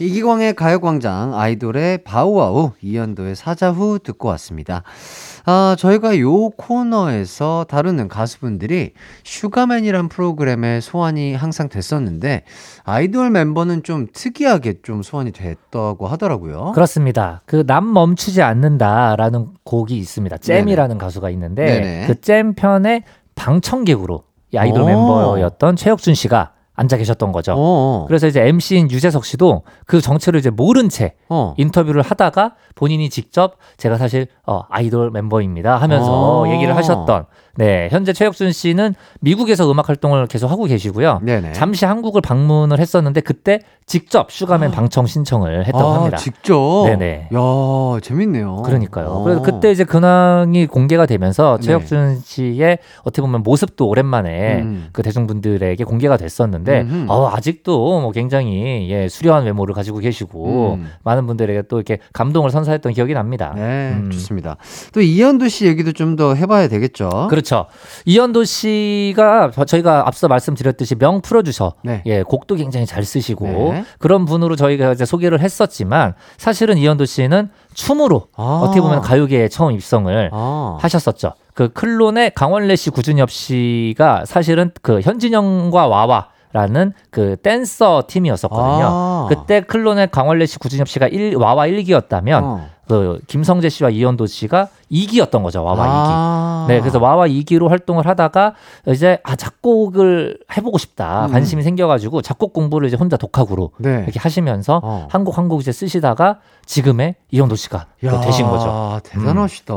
이기광의 가요광장 아이돌의 바우와우 이연도의 사자후 듣고 왔습니다. 아, 저희가 요 코너에서 다루는 가수분들이 슈가맨이란 프로그램에 소환이 항상 됐었는데 아이돌 멤버는 좀 특이하게 좀 소환이 됐다고 하더라고요. 그렇습니다. 그 난 멈추지 않는다라는 곡이 있습니다. 잼이라는 가수가 있는데 네네. 그 잼 편의 방청객으로 이 아이돌 오. 멤버였던 최혁준 씨가 앉아 계셨던 거죠. 어, 그래서 이제 MC인 유재석 씨도 그 정체를 이제 모른 채 어. 인터뷰를 하다가 본인이 직접 제가 사실 어, 아이돌 멤버입니다 하면서 어. 얘기를 하셨던 네 현재 최혁준 씨는 미국에서 음악 활동을 계속 하고 계시고요 네네. 잠시 한국을 방문을 했었는데 그때 직접 슈가맨 방청 신청을 했다고 아, 합니다 직접. 네네. 야, 재밌네요. 그러니까요. 어. 그래서 그때 이제 근황이 공개가 되면서 네. 최혁준 씨의 어떻게 보면 모습도 오랜만에 음. 그 대중분들에게 공개가 됐었는데 음흠. 어, 아직도 뭐 굉장히 예, 수려한 외모를 가지고 계시고 음. 많은 분들에게 또 이렇게 감동을 선사했던 기억이 납니다. 네, 음. 좋습니다. 또 이현도 씨 얘기도 좀 더 해봐야 되겠죠. 그렇죠. 이현도 씨가 저희가 앞서 말씀드렸듯이 명 프로듀서, 네. 예, 곡도 굉장히 잘 쓰시고 네. 그런 분으로 저희가 이제 소개를 했었지만 사실은 이현도 씨는 춤으로 아. 어떻게 보면 가요계에 처음 입성을 아. 하셨었죠. 그 클론의 강원래 씨, 구준엽 씨가 사실은 그 현진영과 와와 라는 그 댄서 팀이었었거든요. 아. 그때 클론의 강원래 씨, 구준엽 씨가 일, 와와 1기였다면 어. 그 김성재 씨와 이현도 씨가 2기였던 거죠. 와와 아. 2기. 네, 그래서 와와 2기로 활동을 하다가 이제 아 작곡을 해보고 싶다 음. 관심이 생겨가지고 작곡 공부를 이제 혼자 독학으로 네. 이렇게 하시면서 어. 한곡 한곡 이제 쓰시다가 지금의 이현도 씨가 또 되신 거죠. 음. 대단하시다.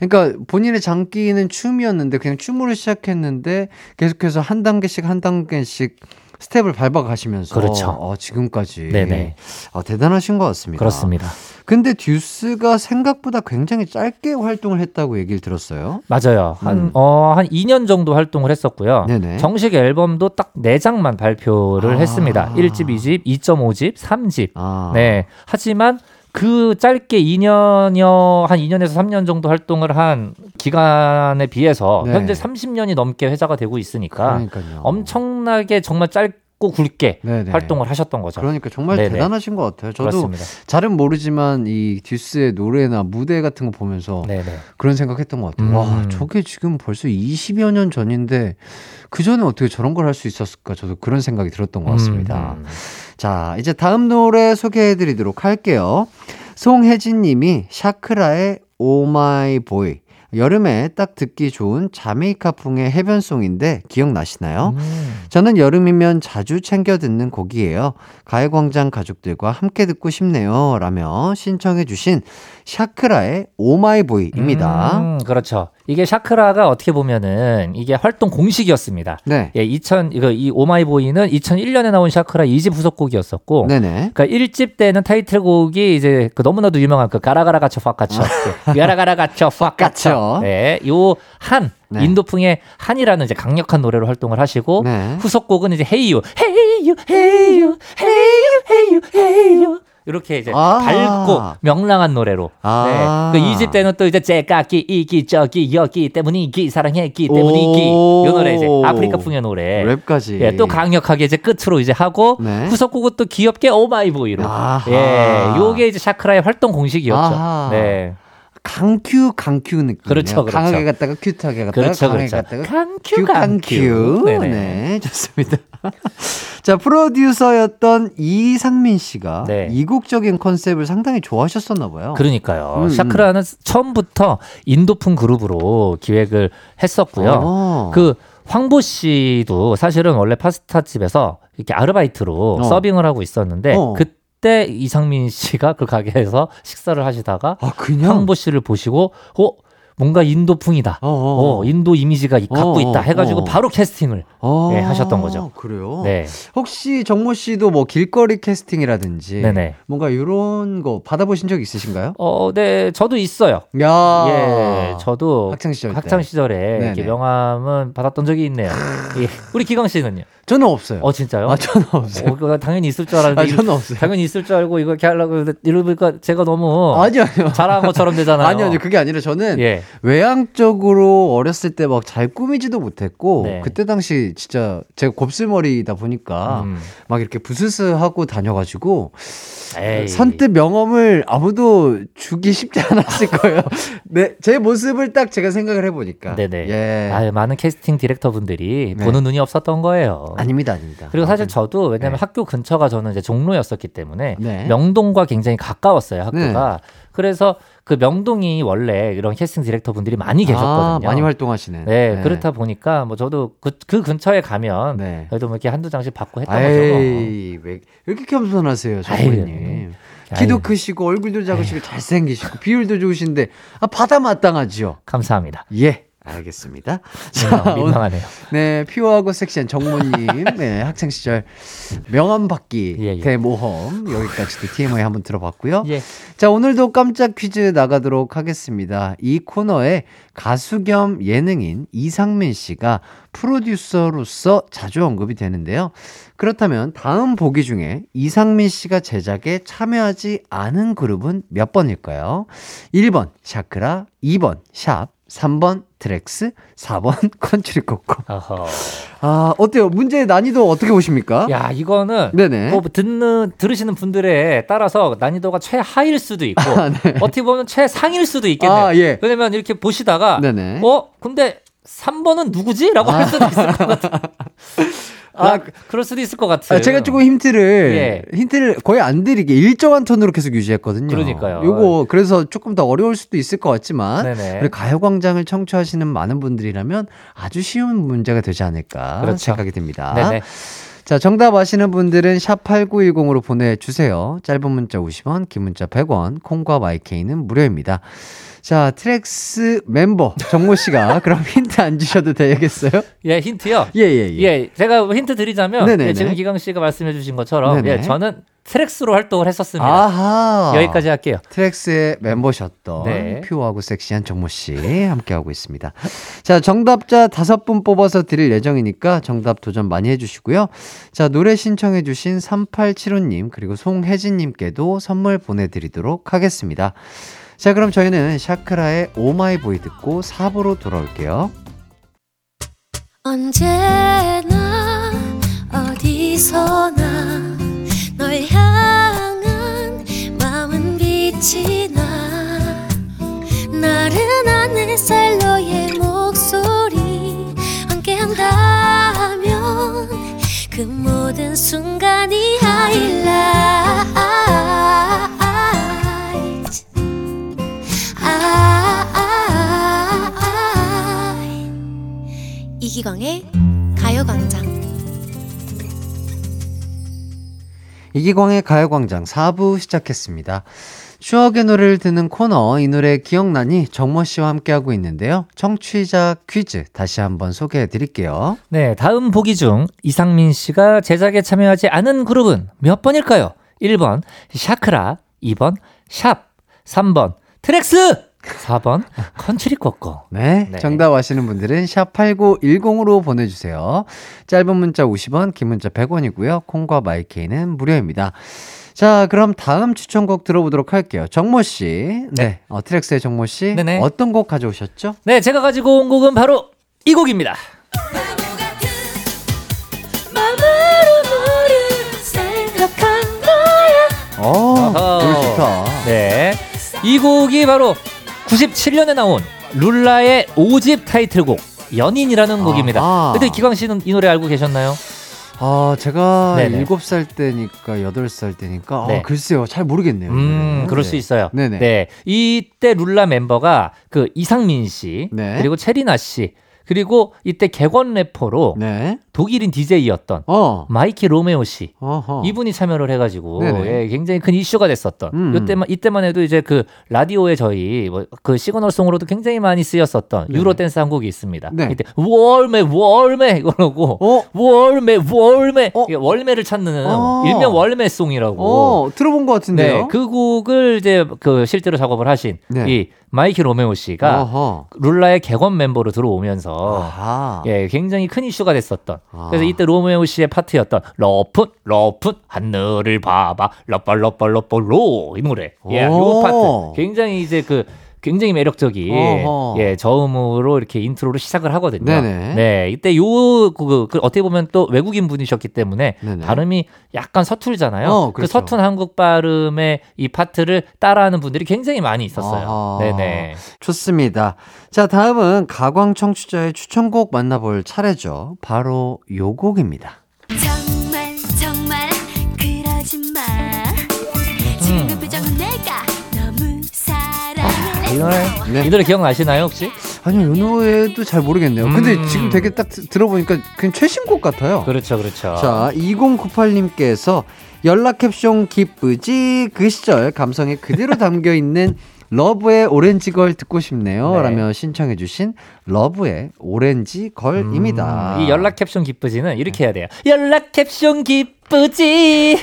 그러니까 본인의 장기는 춤이었는데 그냥 춤으로 시작했는데 계속해서 한 단계씩 한 단계씩 스텝을 밟아 가시면서 그렇죠. 어, 지금까지 네네. 어, 대단하신 것 같습니다. 그렇습니다. 근데 듀스가 생각보다 굉장히 짧게 활동을 했다고 얘기를 들었어요. 맞아요. 한, 음. 어, 한 2년 정도 활동을 했었고요. 네네. 정식 앨범도 딱 4장만 발표를 아. 했습니다. 1집, 2집, 2.5집, 3집. 아. 네. 하지만 그 짧게 2년여, 한 2년에서 3년 정도 활동을 한 기간에 비해서 네. 현재 30년이 넘게 회자가 되고 있으니까 그러니까요. 엄청나게 정말 짧 고 굵게 네네. 활동을 하셨던 거죠. 그러니까 정말 네네. 대단하신 것 같아요. 저도 그렇습니다. 잘은 모르지만 이 듀스의 노래나 무대 같은 거 보면서 네네. 그런 생각했던 것 같아요. 음. 와, 저게 지금 벌써 20여 년 전인데 그 전에 어떻게 저런 걸 할 수 있었을까? 저도 그런 생각이 들었던 것 같습니다. 음. 자, 이제 다음 노래 소개해드리도록 할게요. 송혜진 님이 샤크라의 Oh My Boy. 여름에 딱 듣기 좋은 자메이카풍의 해변송인데 기억나시나요? 음. 저는 여름이면 자주 챙겨 듣는 곡이에요. 가요광장 가족들과 함께 듣고 싶네요. 라며 신청해주신 샤크라의 Oh My Boy입니다. 음, 그렇죠. 이게 샤크라가 어떻게 보면은 이게 활동 공식이었습니다. 네. 예, 2000 이거 이 Oh My Boy는 2001년에 나온 샤크라 2집 후속곡이었었고 네네. 그러니까 1집 때는 타이틀곡이 이제 그 너무나도 유명한 그 가라가라 갇혀 확 갇혀. 가라가라 갇혀 확 갇혀. 갇혀. 네. 요한 네. 인도풍의 한이라는 이제 강력한 노래로 활동을 하시고 네. 후속곡은 이제 헤이유 헤이유 헤이유 헤이유 헤이유 헤이유 이렇게 이제 아. 밝고 명랑한 노래로. 아. 네. 그 2집 때는 또 이제 제까기 이기 저기 여기 때문이기 사랑했기 때문이기 오. 요 노래 이제 아프리카풍의 노래. 랩까지. 예, 또 강력하게 이제 끝으로 이제 하고 네. 후속곡은 또 귀엽게 Oh My Boy로. 예, 요게 이제 샤크라의 활동 공식이었죠. 아하. 네. 강큐 강큐 느낌. 그렇죠, 그렇죠. 강하게 갔다가 cute하게 갔다가 그렇죠, 강하게 그렇죠. 갔다가 강큐, 큐 강큐. 네네. 네, 좋습니다. 자, 프로듀서였던 이상민 씨가 네. 이국적인 컨셉을 상당히 좋아하셨었나 봐요. 그러니까요. 음, 샤크라는 처음부터 인도풍 그룹으로 기획을 했었고요. 어. 그 황보 씨도 사실은 원래 파스타 집에서 이렇게 아르바이트로 어. 서빙을 하고 있었는데 어. 그 때 이상민 씨가 그 가게에서 식사를 하시다가 아, 그냥 황보 씨를 보시고 어 뭔가 인도풍이다. 어, 어. 어, 인도 이미지가 이- 갖고 어, 있다 해가지고 어. 바로 캐스팅을 어, 네, 하셨던 거죠. 그래요? 네. 혹시 정모 씨도 뭐 길거리 캐스팅이라든지 네네. 뭔가 이런 거 받아보신 적 있으신가요? 어, 네, 저도 있어요. 야, 예, 저도 학창 시절 때. 학창 시절에. 명함은 받았던 적이 있네요. 예. 우리 기광 씨는요? 저는 없어요. 어 진짜요? 아, 저는 없어요. 어, 당연히 있을 줄 알았는데 아, 저는 없어요. 당연히 있을 줄 알고 이거 이렇게 하려고 이러니까 제가 너무 아니요, 아니요. 잘한 것처럼 되잖아요. 아니요, 아니요. 그게 아니라 저는 예. 외향적으로 어렸을 때 막 잘 꾸미지도 못했고 네. 그때 당시 진짜 제가 곱슬머리다 보니까 음. 막 이렇게 부스스 하고 다녀가지고 에이. 선뜻 명함을 아무도 주기 쉽지 않았을 거예요. 네, 제 모습을 딱 제가 생각을 해보니까. 네네. 예. 아유, 많은 캐스팅 디렉터 분들이 네. 보는 눈이 없었던 거예요. 아닙니다, 아닙니다. 그리고 사실 아, 저도 왜냐면 네. 학교 근처가 저는 이제 종로였었기 때문에 네. 명동과 굉장히 가까웠어요 학교가. 그래서 그 명동이 원래 이런 캐스팅 디렉터 분들이 많이 계셨거든요. 아, 많이 활동하시는. 네, 그렇다 보니까 뭐 저도 그, 그 근처에 가면 네. 그래도 뭐 이렇게 한두 장씩 받고 했던 거죠. 에이, 왜 이렇게 겸손하세요, 정부님. 키도 아유. 크시고 얼굴도 작으시고 잘생기시고 비율도 좋으신데 아 바다 마땅하지요. 감사합니다. 예. 알겠습니다. 민망, 오늘- 민망하네요. 네, 피오하고 섹시한 정모님, 네, 학창 시절 명함 받기 예, 예. 대모험 여기까지도 TMI 한번 들어봤고요. 예. 자, 오늘도 깜짝 퀴즈 나가도록 하겠습니다. 이 코너에 가수 겸 예능인 이상민 씨가 프로듀서로서 자주 언급이 되는데요. 그렇다면 다음 보기 중에 이상민 씨가 제작에 참여하지 않은 그룹은 몇 번일까요? 1번 샤크라, 2번 샵, 3번 트랙스, 4번 컨츄리 꼬꼬. 어허. 아, 어때요? 문제의 난이도 어떻게 보십니까? 야, 이거는 네네. 뭐 듣는 들으시는 분들에 따라서 난이도가 최하일 수도 있고 어떻게 보면 최상일 수도 있겠네요. 네. 아, 예. 왜냐면 이렇게 보시다가 네네. 어, 근데 3번은 누구지? 라고 할 수도 있을 것 같아요. 아, 그럴 수도 있을 것 같아요. 아, 제가 조금 힌트를 예. 힌트를 거의 안 드리게 일정한 톤으로 계속 유지했거든요. 그러니까요. 요거 그래서 조금 더 어려울 수도 있을 것 같지만. 우리 가요광장을 청취하시는 많은 분들이라면 아주 쉬운 문제가 되지 않을까 그렇죠. 생각이 듭니다. 네네. 자, 정답 아시는 분들은 샵 8910으로 보내주세요. 짧은 문자 50원, 긴 문자 100원, 콩과 마이케이는 무료입니다. 자, 트랙스 멤버 정모 씨가 그럼 힌트 안 주셔도 되겠어요? 예, 힌트요. 예, 예, 예. 예, 제가 힌트 드리자면 네네네. 예, 지금 기광 씨가 말씀해 주신 것처럼 네네. 예, 저는 트랙스로 활동을 했었습니다. 아하. 여기까지 할게요. 트랙스의 멤버셨던 네. pure하고 섹시한 정모 씨 함께하고 있습니다. 자, 정답자 다섯 분 뽑아서 드릴 예정이니까 정답 도전 많이 해주시고요. 자, 노래 신청해주신 3875님 그리고 송혜진님께도 선물 보내드리도록 하겠습니다. 자, 그럼 저희는 샤크라의 오마이보이 듣고 4부로 돌아올게요. 언제나 어디서나 널 향한 마음은 빛이 나 나른한 햇살 너의 목소리 함께한다면 그 모든 순간이 하이라 이기광의 가요광장 이기광의 가요광장 4부 시작했습니다. 추억의 노래를 듣는 코너 이 노래 기억나니 정모 씨와 함께하고 있는데요. 청취자 퀴즈 다시 한번 소개해 드릴게요. 네, 다음 보기 중 이상민 씨가 제작에 참여하지 않은 그룹은 몇 번일까요? 1번 샤크라, 2번 샵, 3번 트랙스, 4번 컨트리 꼬꼬. 네, 네. 정답 아시는 분들은 샵 8910으로 보내 주세요. 짧은 문자 50원, 긴 문자 100원이고요. 콩과 마이케이는 무료입니다. 자, 그럼 다음 추천곡 들어보도록 할게요. 정모 씨. 네. 어, 트랙스의 정모 씨. 네네. 어떤 곡 가져오셨죠? 네, 제가 가지고 온 곡은 바로 이 곡입니다. 어, 노래 좋다. 네. 이 곡이 바로 97년에 나온 룰라의 5집 타이틀곡 연인이라는 곡입니다. 아하. 근데 기광 씨는 이 노래 알고 계셨나요? 아, 제가 네네. 7살 때니까 8살 때니까 네. 어, 글쎄요. 잘 모르겠네요. 음, 네. 그럴 수 있어요. 네네. 네. 이때 룰라 멤버가 그 이상민 씨, 네. 그리고 채리나 씨, 그리고 이때 객원 래퍼로 네. 독일인 DJ였던 어. 마이키 로메오 씨. 어허. 이분이 참여를 해가지고. 예, 굉장히 큰 이슈가 됐었던 음. 이때만 이때만 해도 이제 그 라디오에 저희 뭐 그 시그널송으로도 굉장히 많이 쓰였었던 네네. 유로 댄스 한 곡이 있습니다. 네. 이때 월매 월매 이거라고 어? 월매 월매 어? 월매를 찾는 어. 일명 월매송이라고. 어, 들어본 것 같은데요. 네, 그 곡을 이제 그 실제로 작업을 하신 네. 이 마이키 로메오 씨가 어허. 룰라의 객원 멤버로 들어오면서 아하. 예, 굉장히 큰 이슈가 됐었던. 아. 그래서 이때 로메오 씨의 파트였던 러풋 러풋 하늘을 봐봐 러빨 러빨 러빨 로 이 노래. 예, 요 오. 파트 굉장히 이제 그 굉장히 매력적인 어허. 예 저음으로 이렇게 인트로를 시작을 하거든요. 네네. 네, 이때 요 그, 그 어떻게 보면 또 외국인 분이셨기 때문에 네네. 발음이 약간 서툴잖아요. 어, 그 그렇죠. 서툰 한국 발음의 이 파트를 따라하는 분들이 굉장히 많이 있었어요. 아하. 네네. 좋습니다. 자, 다음은 기광 청취자의 추천곡 만나볼 차례죠. 바로 요 곡입니다. 노래 네. 이 노래 기억나시나요 혹시? 아니요, 이 노래도 잘 모르겠네요. 근데 음. 지금 되게 딱 드- 들어보니까 그냥 최신곡 같아요. 그렇죠, 그렇죠. 자, 2098님께서 연락 캡숑 기쁘지 그 시절 감성에 그대로 담겨 있는 러브의 Orange Girl 듣고 싶네요. 네. 라며 신청해 주신 러브의 Orange Girl입니다. 이 연락 캡숑 기쁘지는 이렇게 해야 돼요. 연락 캡숑 기쁘 지.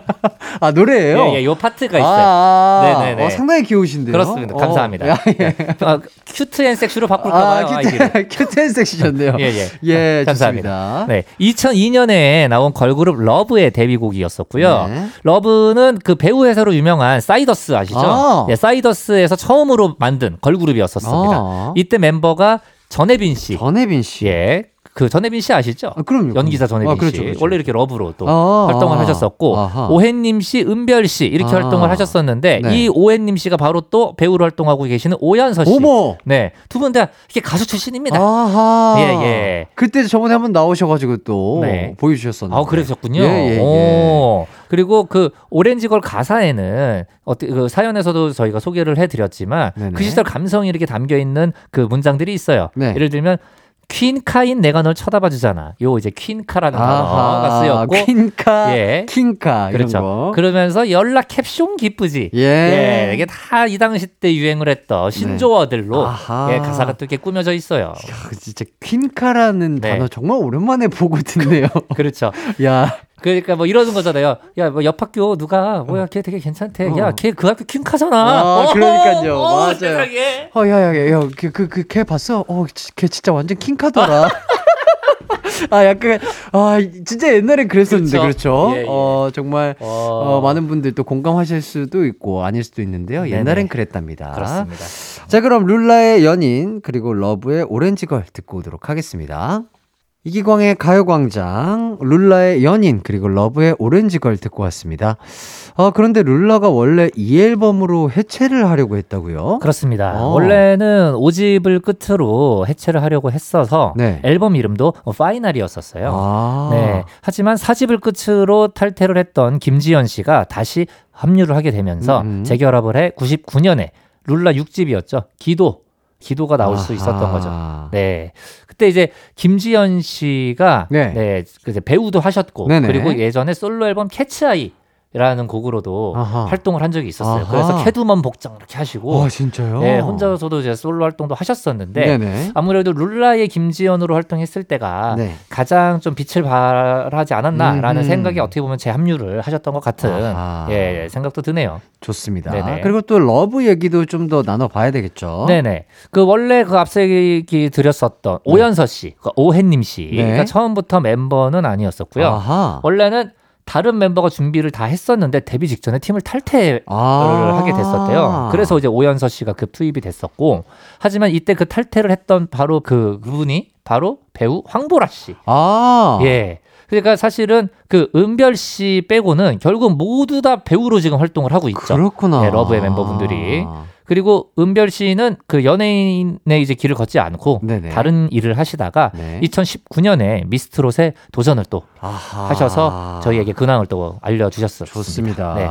아, 노래예요? 예, 예, 요 파트가 있어요. 아, 네네네. 어, 상당히 귀여우신데요. 그렇습니다. 어, 감사합니다. 야, 예. 아, cute and sexy로 바꿀까 아, 봐요. cute, cute and sexy셨네요. 예, 예. 예, 감사합니다. 좋습니다. 네, 2002년에 나온 걸그룹 러브의 데뷔곡이었었고요. 네. 러브는 그 배우 회사로 유명한 사이더스 아시죠? 아. 네, 사이더스에서 처음으로 만든 걸그룹이었었습니다. 아. 이때 멤버가 전혜빈 씨. 전혜빈 씨. 예. 그 전혜빈 씨 아시죠? 아, 그럼요. 연기사 전혜빈 아, 그렇죠, 씨. 그렇죠. 원래 이렇게 러브로 또 아, 활동을 아, 하셨었고 아하. 오햇님 씨, 은별 씨 이렇게 아. 활동을 하셨었는데 네. 이 오햇님 씨가 바로 또 배우로 활동하고 계시는 오연서 씨. 어머! 네, 두 분 다 이렇게 가수 출신입니다. 아하. 예, 예. 그때 저번에 한번 나오셔 가지고 또 네. 보여 주셨었는데. 아, 그러셨군요. 예, 예, 예. 오. 그리고 그 Orange Girl 가사에는 어떻게 그 사연에서도 저희가 소개를 해 드렸지만 네네. 그 시절 감성이 이렇게 담겨 있는 그 문장들이 있어요. 네. 예를 들면 퀸카인 내가 널 쳐다봐 주잖아. 요 이제 퀸카라는 단어가. 쓰였고 퀸카, 예. 이런 그렇죠. 거. 그러면서 연락 캡숑 기쁘지. 예. 예, 이게 다 이 당시 때 유행을 했던 신조어들로 네. 예, 가사가 또 이렇게 꾸며져 있어요. 야, 진짜 퀸카라는 네. 단어 정말 오랜만에 보고 듣네요. 그렇죠. 야, 그러니까 뭐 이러는 거잖아요. 야, 뭐 옆 학교 누가 뭐야 걔 되게 괜찮대. 어. 야, 걔 그 학교 퀸카잖아. 아, 그러니까요. 어, 맞아요. 세상에. 어, 야, 야, 야, 야, 그, 그, 그, 걔 봤어? 어, 지- 걔 진짜 완전 킹 카더라. 아, 약간, 아, 진짜 옛날에 그랬었는데, 그렇죠. 그렇죠? 예, 예. 어, 정말, 어, 어, 많은 분들 또 공감하실 수도 있고, 아닐 수도 있는데요. 네네. 옛날엔 그랬답니다. 그렇습니다. 자, 그럼 룰라의 연인, 그리고 러브의 오렌지걸 듣고 오도록 하겠습니다. 이기광의 가요광장, 룰라의 연인, 그리고 러브의 오렌지걸 듣고 왔습니다. 어, 그런데 룰라가 원래 이 앨범으로 해체를 하려고 했다고요? 그렇습니다. 어. 원래는 5집을 끝으로 해체를 하려고 했어서 네. 앨범 이름도 파이널이었었어요. 아. 네. 하지만 4집을 끝으로 탈퇴를 했던 김지연 씨가 다시 합류를 하게 되면서 음. 재결합을 해 99년에 룰라 6집이었죠. 기도. 기도가 나올 수 있었던 아하. 거죠. 네. 그때 이제 김지연 씨가 네. 네, 그 배우도 하셨고 네네. 그리고 예전에 솔로 앨범 Cat's Eye 라는 곡으로도 아하. 활동을 한 적이 있었어요. 아하. 그래서 캣우먼 복장 이렇게 하시고 아, 진짜요? 네, 혼자서도 이제 솔로 활동도 하셨었는데 네네. 아무래도 룰라의 김지연으로 활동했을 때가 네. 가장 좀 빛을 발하지 않았나라는 음흠. 생각이 어떻게 보면 재합류를 하셨던 것 같은 아하. 예, 생각도 드네요. 좋습니다. 네네. 그리고 또 러브 얘기도 좀 더 나눠봐야 되겠죠? 네네. 그 원래 그 앞서 얘기 드렸었던 오연서 씨, 그 오해님 씨가 네. 처음부터 멤버는 아니었었고요. 원래는 다른 멤버가 준비를 다 했었는데 데뷔 직전에 팀을 탈퇴를 아. 하게 됐었대요. 그래서 이제 오연서 씨가 급 투입이 됐었고, 하지만 이때 그 탈퇴를 했던 바로 그 그분이 바로 배우 황보라 씨. 아. 예. 그러니까 사실은 그 은별 씨 빼고는 결국 모두 다 배우로 지금 활동을 하고 있죠. 그렇구나. 네, 러브의 멤버분들이. 그리고 은별 씨는 그 연예인의 이제 길을 걷지 않고 네네. 다른 일을 하시다가 네. 2019년에 미스트롯에 도전을 또 아하. 하셔서 저희에게 근황을 또 알려주셨습니다. 좋습니다. 네.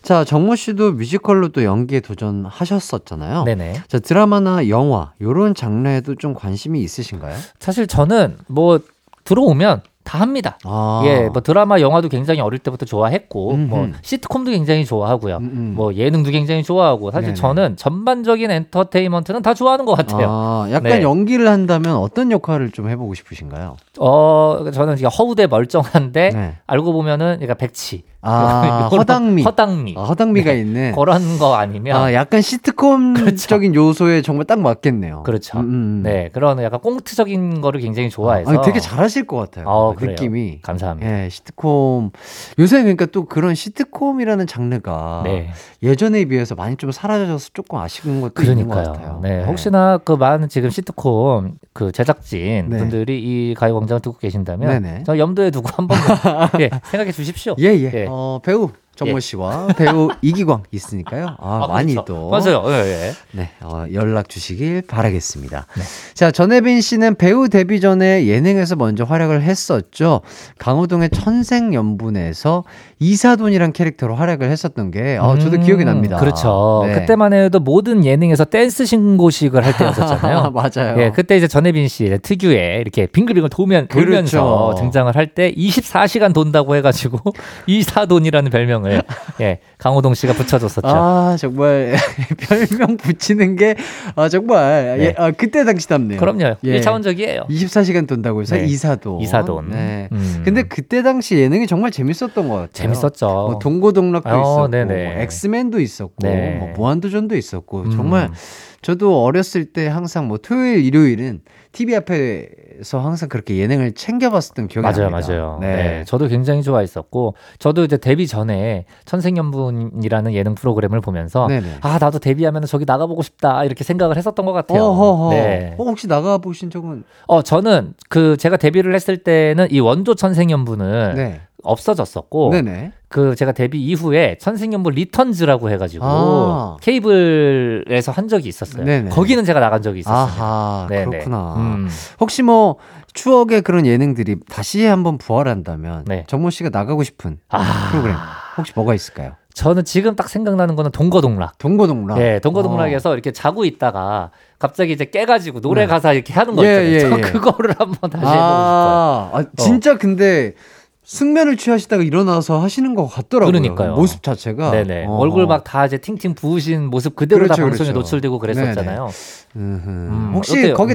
자, 정모 씨도 뮤지컬로 또 연기에 도전하셨었잖아요. 네네. 자, 드라마나 영화, 요런 장르에도 좀 관심이 있으신가요? 사실 저는 뭐 들어오면 다 합니다. 아. 예, 뭐 드라마, 영화도 굉장히 어릴 때부터 좋아했고, 음흠. 뭐 시트콤도 굉장히 좋아하고요. 음, 음. 뭐 예능도 굉장히 좋아하고, 사실 네네. 저는 전반적인 엔터테인먼트는 다 좋아하는 것 같아요. 아, 약간 네. 연기를 한다면 어떤 역할을 좀 해보고 싶으신가요? 어, 저는 허우대 멀쩡한데 네. 알고 보면은 그러니까 백치. 아, 허당미. 허당미. 아, 허당미가 네. 있는. 그런 거 아니면 아, 약간 시트콤적인 요소에 정말 딱 맞겠네요. 그렇죠. 음, 음. 네, 그런 약간 꽁트적인 거를 굉장히 좋아해서 아니, 되게 잘하실 것 같아요. 어. 느낌이. 감사합니다. 예, 시트콤. 요새 그러니까 또 그런 시트콤이라는 장르가 네. 예전에 비해서 많이 좀 사라져서 조금 아쉬운 것도 있는 것 그러니까요. 같아요. 네, 혹시나 그 많은 지금 시트콤 그 제작진 네. 분들이 이 가요광장을 듣고 계신다면. 저 염두에 두고 한번 예, 생각해 주십시오. 예, 예. 예. 어, 배우 정모 예. 씨와 배우 이기광 있으니까요. 아, 아, 많이 그렇죠. 또 맞아요. 예, 예. 네, 어, 연락 주시길 바라겠습니다. 네. 자, 전혜빈 씨는 배우 데뷔 전에 예능에서 먼저 활약을 했었죠. 강호동의 천생연분에서 이사돈이란 캐릭터로 활약을 했었던 게, 어, 저도 음, 기억이 납니다. 그렇죠. 네. 그때만 해도 모든 예능에서 댄스 신고식을 할 때였었잖아요. 맞아요. 예, 그때 이제 전혜빈 씨 특유의 이렇게 빙글빙글 도면, 돌면서 그렇죠. 등장을 할 때 24시간 돈다고 해가지고 이사돈이라는 별명을 예, 강호동 씨가 붙여줬었죠. 아, 정말 별명 붙이는 게, 아, 정말, 네. 예, 아, 그때 당시답네요. 그럼요. 예. 1차원적이에요. 24시간 돈다고 해서 네. 이사돈. 이사돈. 네. 음. 근데 그때 당시 예능이 정말 재밌었던 것 같아요. 재밌었죠. 뭐 동고동락도 어, 있었고. 뭐 엑스맨도 있었고, 네. 뭐 무한도전도 있었고, 음. 정말 저도 어렸을 때 항상 뭐 토요일, 일요일은 TV 앞에서 항상 그렇게 예능을 챙겨봤었던 기억이 맞아요, 납니다. 맞아요. 네. 저도 굉장히 좋아했었고, 저도 이제 데뷔 전에 천생연분이라는 예능 프로그램을 보면서, 네네. 아, 나도 데뷔하면 저기 나가보고 싶다, 이렇게 생각을 했었던 것 같아요. 어허허. 네. 어, 혹시 나가 보신 적은? 어, 저는 그 제가 데뷔를 했을 때는 이 원조 천생연분은 네. 없어졌었고, 네네. 그 제가 데뷔 이후에 천생연분 Returns라고 해가지고 아. 케이블에서 한 적이 있었어요. 네네. 거기는 제가 나간 적이 있었어요. 네네. 그렇구나. 음. 혹시 뭐 추억의 그런 예능들이 다시 한번 부활한다면 네. 정모 씨가 나가고 싶은 아. 프로그램 혹시 뭐가 있을까요? 저는 지금 딱 생각나는 거는 동거동락. 동고동락. 네, 동거동락에서 이렇게 자고 있다가 갑자기 이제 깨가지고 노래 네. 가사 이렇게 하는 거 예, 있잖아요. 예, 저 예. 그거를 한번 다시 해보고 싶어요. 아, 아, 진짜 근데 숙면을 취하시다가 일어나서 하시는 것 같더라고요. 그러니까요. 모습 자체가. 네네. 어. 얼굴 막 다 이제 팅팅 부으신 모습 그대로 다 그렇죠, 방송에 그렇죠. 노출되고 그랬었잖아요. 음, 혹시 어때요? 거기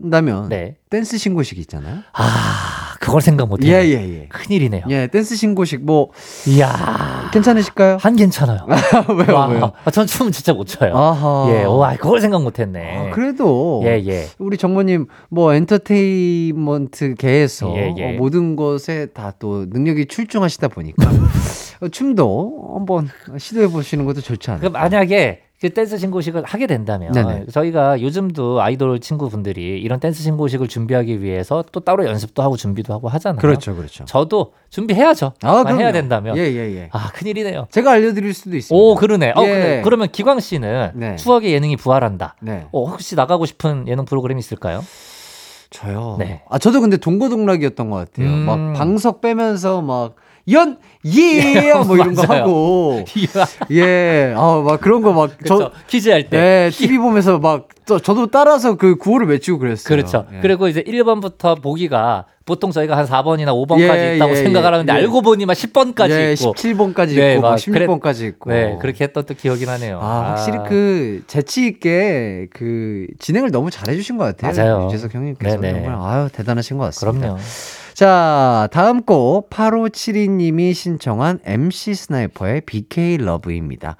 나간다면 네. 댄스 신고식 있잖아요. 아, 그걸 생각 못해요. 예, 예, 예. 큰일이네요. 예, 댄스 신고식 뭐 이야. 괜찮으실까요? 한 괜찮아요. 왜요, 와, 왜요? 아, 전 춤은 진짜 못 춰요. 아하. 예, 와, 그걸 생각 못 했네. 아, 그래도 예, 예. 우리 정모님 뭐 엔터테인먼트 계에서 예, 예. 어, 모든 것에 다 또 능력이 출중하시다 보니까 어, 춤도 한번 시도해 보시는 것도 좋지? 그 만약에 그 댄스 신고식을 하게 된다면 네네. 저희가 요즘도 아이돌 친구분들이 이런 댄스 신고식을 준비하기 위해서 또 따로 연습도 하고 준비도 하고 하잖아요. 그렇죠, 그렇죠. 저도 준비해야죠. 아, 그럼요. 해야 된다면. 예, 예, 예. 아, 큰일이네요. 제가 알려드릴 수도 있습니다. 오, 그러네. 어, 예. 그러면 기광 씨는 네. 추억의 예능이 부활한다. 네. 어, 혹시 나가고 싶은 예능 프로그램이 있을까요? 저요. 네. 아 저도 근데 동고동락이었던 것 같아요. 음. 막 방석 빼면서 막 연, 예! 뭐 이런 거. 하고. 이야. 예. 아, 막 그런 거 막. 그렇죠. 퀴즈 할 때. 네, TV 보면서 막, 저, 저도 따라서 그 구호를 외치고 그랬어요. 그렇죠. 예. 그리고 이제 1번부터 보기가 보통 저희가 한 4번이나 5번까지 예, 있다고 예, 생각을 예, 하는데 예. 알고 보니 막 10번까지 예, 있고. 17번까지 네, 있고, 막막 16번까지 있고. 네, 그렇게 했던 또 기억이 나네요. 아, 확실히 그 재치 있게 그 진행을 너무 잘해주신 것 같아요. 맞아요. 유재석 형님께서 네네. 정말 아유 대단하신 것 같습니다. 그럼요. 자, 다음 곡 8572님이 신청한 MC 스나이퍼의 BK Love입니다.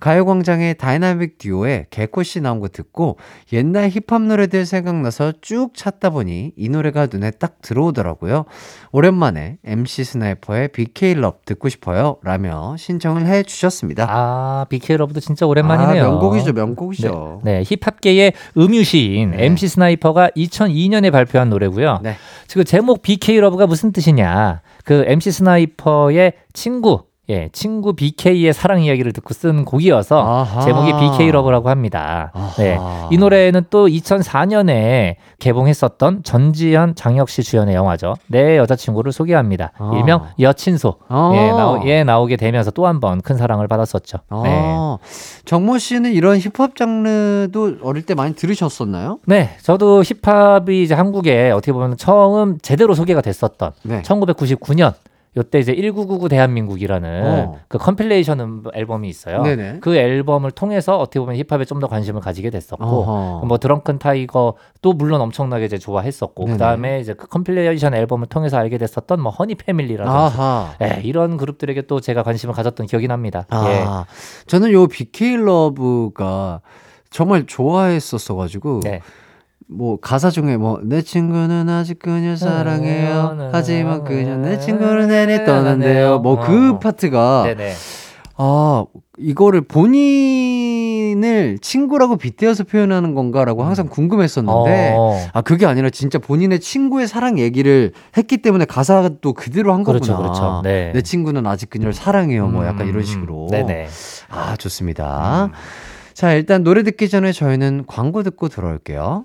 가요광장의 다이나믹 듀오의 개코씨 나온 거 듣고 옛날 힙합 노래들 생각나서 쭉 찾다 보니 이 노래가 눈에 딱 들어오더라고요. 오랜만에 MC 스나이퍼의 BK Love 듣고 싶어요. 라며 신청을 해 주셨습니다. 아, BK Love도 진짜 오랜만이네요. 아, 명곡이죠, 명곡이죠. 네, 네, 힙합계의 음유시인 네. MC 스나이퍼가 2002년에 발표한 노래고요. 네. 지금 제목 BK Love가 무슨 뜻이냐? 그 MC 스나이퍼의 친구 예, 친구 BK의 사랑 이야기를 듣고 쓴 곡이어서 아하. 제목이 BK Love라고 합니다. 아하. 네. 이 노래는 또 2004년에 개봉했었던 전지현, 장혁 씨 주연의 영화죠. 내 여자친구를 소개합니다. 아. 일명 여친소. 아. 예, 나오, 예, 나오게 되면서 또 한 번 큰 사랑을 받았었죠. 네. 아, 정모 씨는 이런 힙합 장르도 어릴 때 많이 들으셨었나요? 네, 저도 힙합이 이제 한국에 어떻게 보면 처음 제대로 소개가 됐었던 네. 1999년 요때 이제 1999 대한민국이라는 어. 그 compilation 음- 앨범이 있어요. 네네. 그 앨범을 통해서 어떻게 보면 힙합에 좀 더 관심을 가지게 됐었고 어허. 뭐 드렁큰 타이거도 물론 엄청나게 이제 좋아했었고 네네. 그다음에 이제 그 compilation 앨범을 통해서 알게 됐었던 뭐 허니 패밀리라든지. 예, 이런 그룹들에게 또 제가 관심을 가졌던 기억이 납니다. 예. 아, 저는 요 BK Love가 정말 좋아했었어 가지고 네. 뭐 가사 중에 뭐 내 친구는 아직 그녀 사랑해요 하지만 그녀 내 친구를 내내 떠난대요 뭐그 어. 파트가 네네. 아 이거를 본인을 친구라고 빗대어서 표현하는 건가라고 항상 궁금했었는데 어. 아 그게 아니라 진짜 본인의 친구의 사랑 얘기를 했기 때문에 가사도 그대로 한 그렇죠, 거구나. 그렇죠. 네. 내 친구는 아직 그녀를 사랑해요. 뭐 약간 음, 이런 식으로. 네네. 아 좋습니다. 자 일단 노래 듣기 전에 저희는 광고 듣고 들어올게요.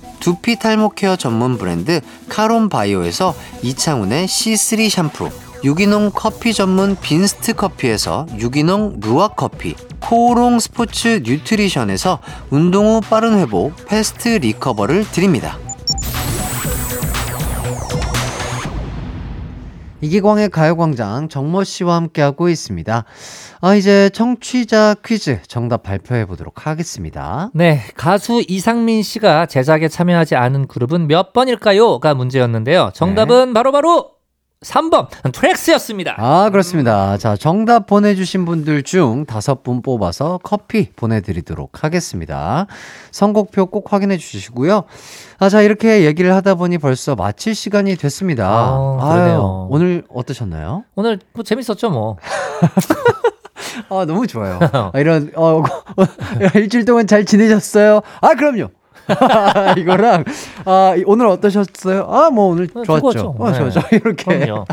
두피 탈모 케어 전문 브랜드 카론 바이오에서 이창훈의 C3 샴푸, 유기농 커피 전문 빈스트 커피에서 유기농 루아 커피, 코오롱 스포츠 뉴트리션에서 운동 후 빠른 회복 패스트 리커버를 드립니다. 이기광의 가요광장 정모 씨와 함께하고 있습니다. 아, 이제 청취자 퀴즈 정답 발표해 보도록 하겠습니다. 네, 가수 이상민 씨가 제작에 참여하지 않은 그룹은 몇 번일까요?가 문제였는데요. 정답은 바로 바로 3번 트랙스였습니다. 아, 그렇습니다. 자, 정답 보내주신 분들 중 다섯 분 뽑아서 커피 보내드리도록 하겠습니다. 선곡표 꼭 확인해 주시고요. 아, 자, 이렇게 얘기를 하다 보니 벌써 마칠 시간이 됐습니다. 아, 그러네요. 아유, 오늘 어떠셨나요? 오늘 뭐 재밌었죠, 뭐. 아, 너무 좋아요. 아, 이런, 어, 일주일 동안 잘 지내셨어요? 아, 그럼요. 이거랑, 아, 오늘 어떠셨어요? 아, 뭐 오늘 어, 좋았죠. 즐거웠죠. 어, 좋았죠. 네. 이렇게. 그럼요.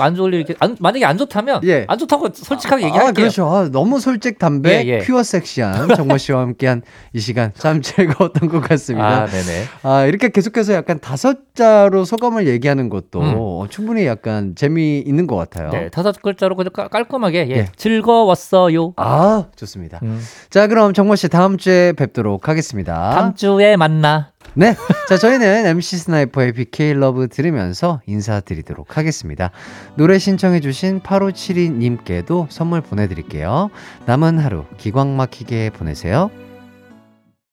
안 좋을 일 이렇게 안, 만약에 안 좋다면 예. 안 좋다고 솔직하게 아, 얘기할게요. 그렇죠. 아, 너무 솔직 담백, 예, 예. pure 섹시한 정모 씨와 함께한 이 시간 참 즐거웠던 것 같습니다. 아, 네네. 아, 이렇게 계속해서 약간 다섯 자로 소감을 얘기하는 것도 음. 어, 충분히 약간 재미 있는 것 같아요. 네, 다섯 글자로 그냥 깔- 깔끔하게 예. 예. 즐거웠어요. 아, 좋습니다. 음. 자, 그럼 정모 씨 다음 주에 뵙도록 하겠습니다. 다음 주에 만나. 네. 자, 저희는 MC 스나이퍼의 BK 러브 들으면서 인사드리도록 하겠습니다. 노래 신청해주신 8572님께도 선물 보내드릴게요. 남은 하루 기광 막히게 보내세요.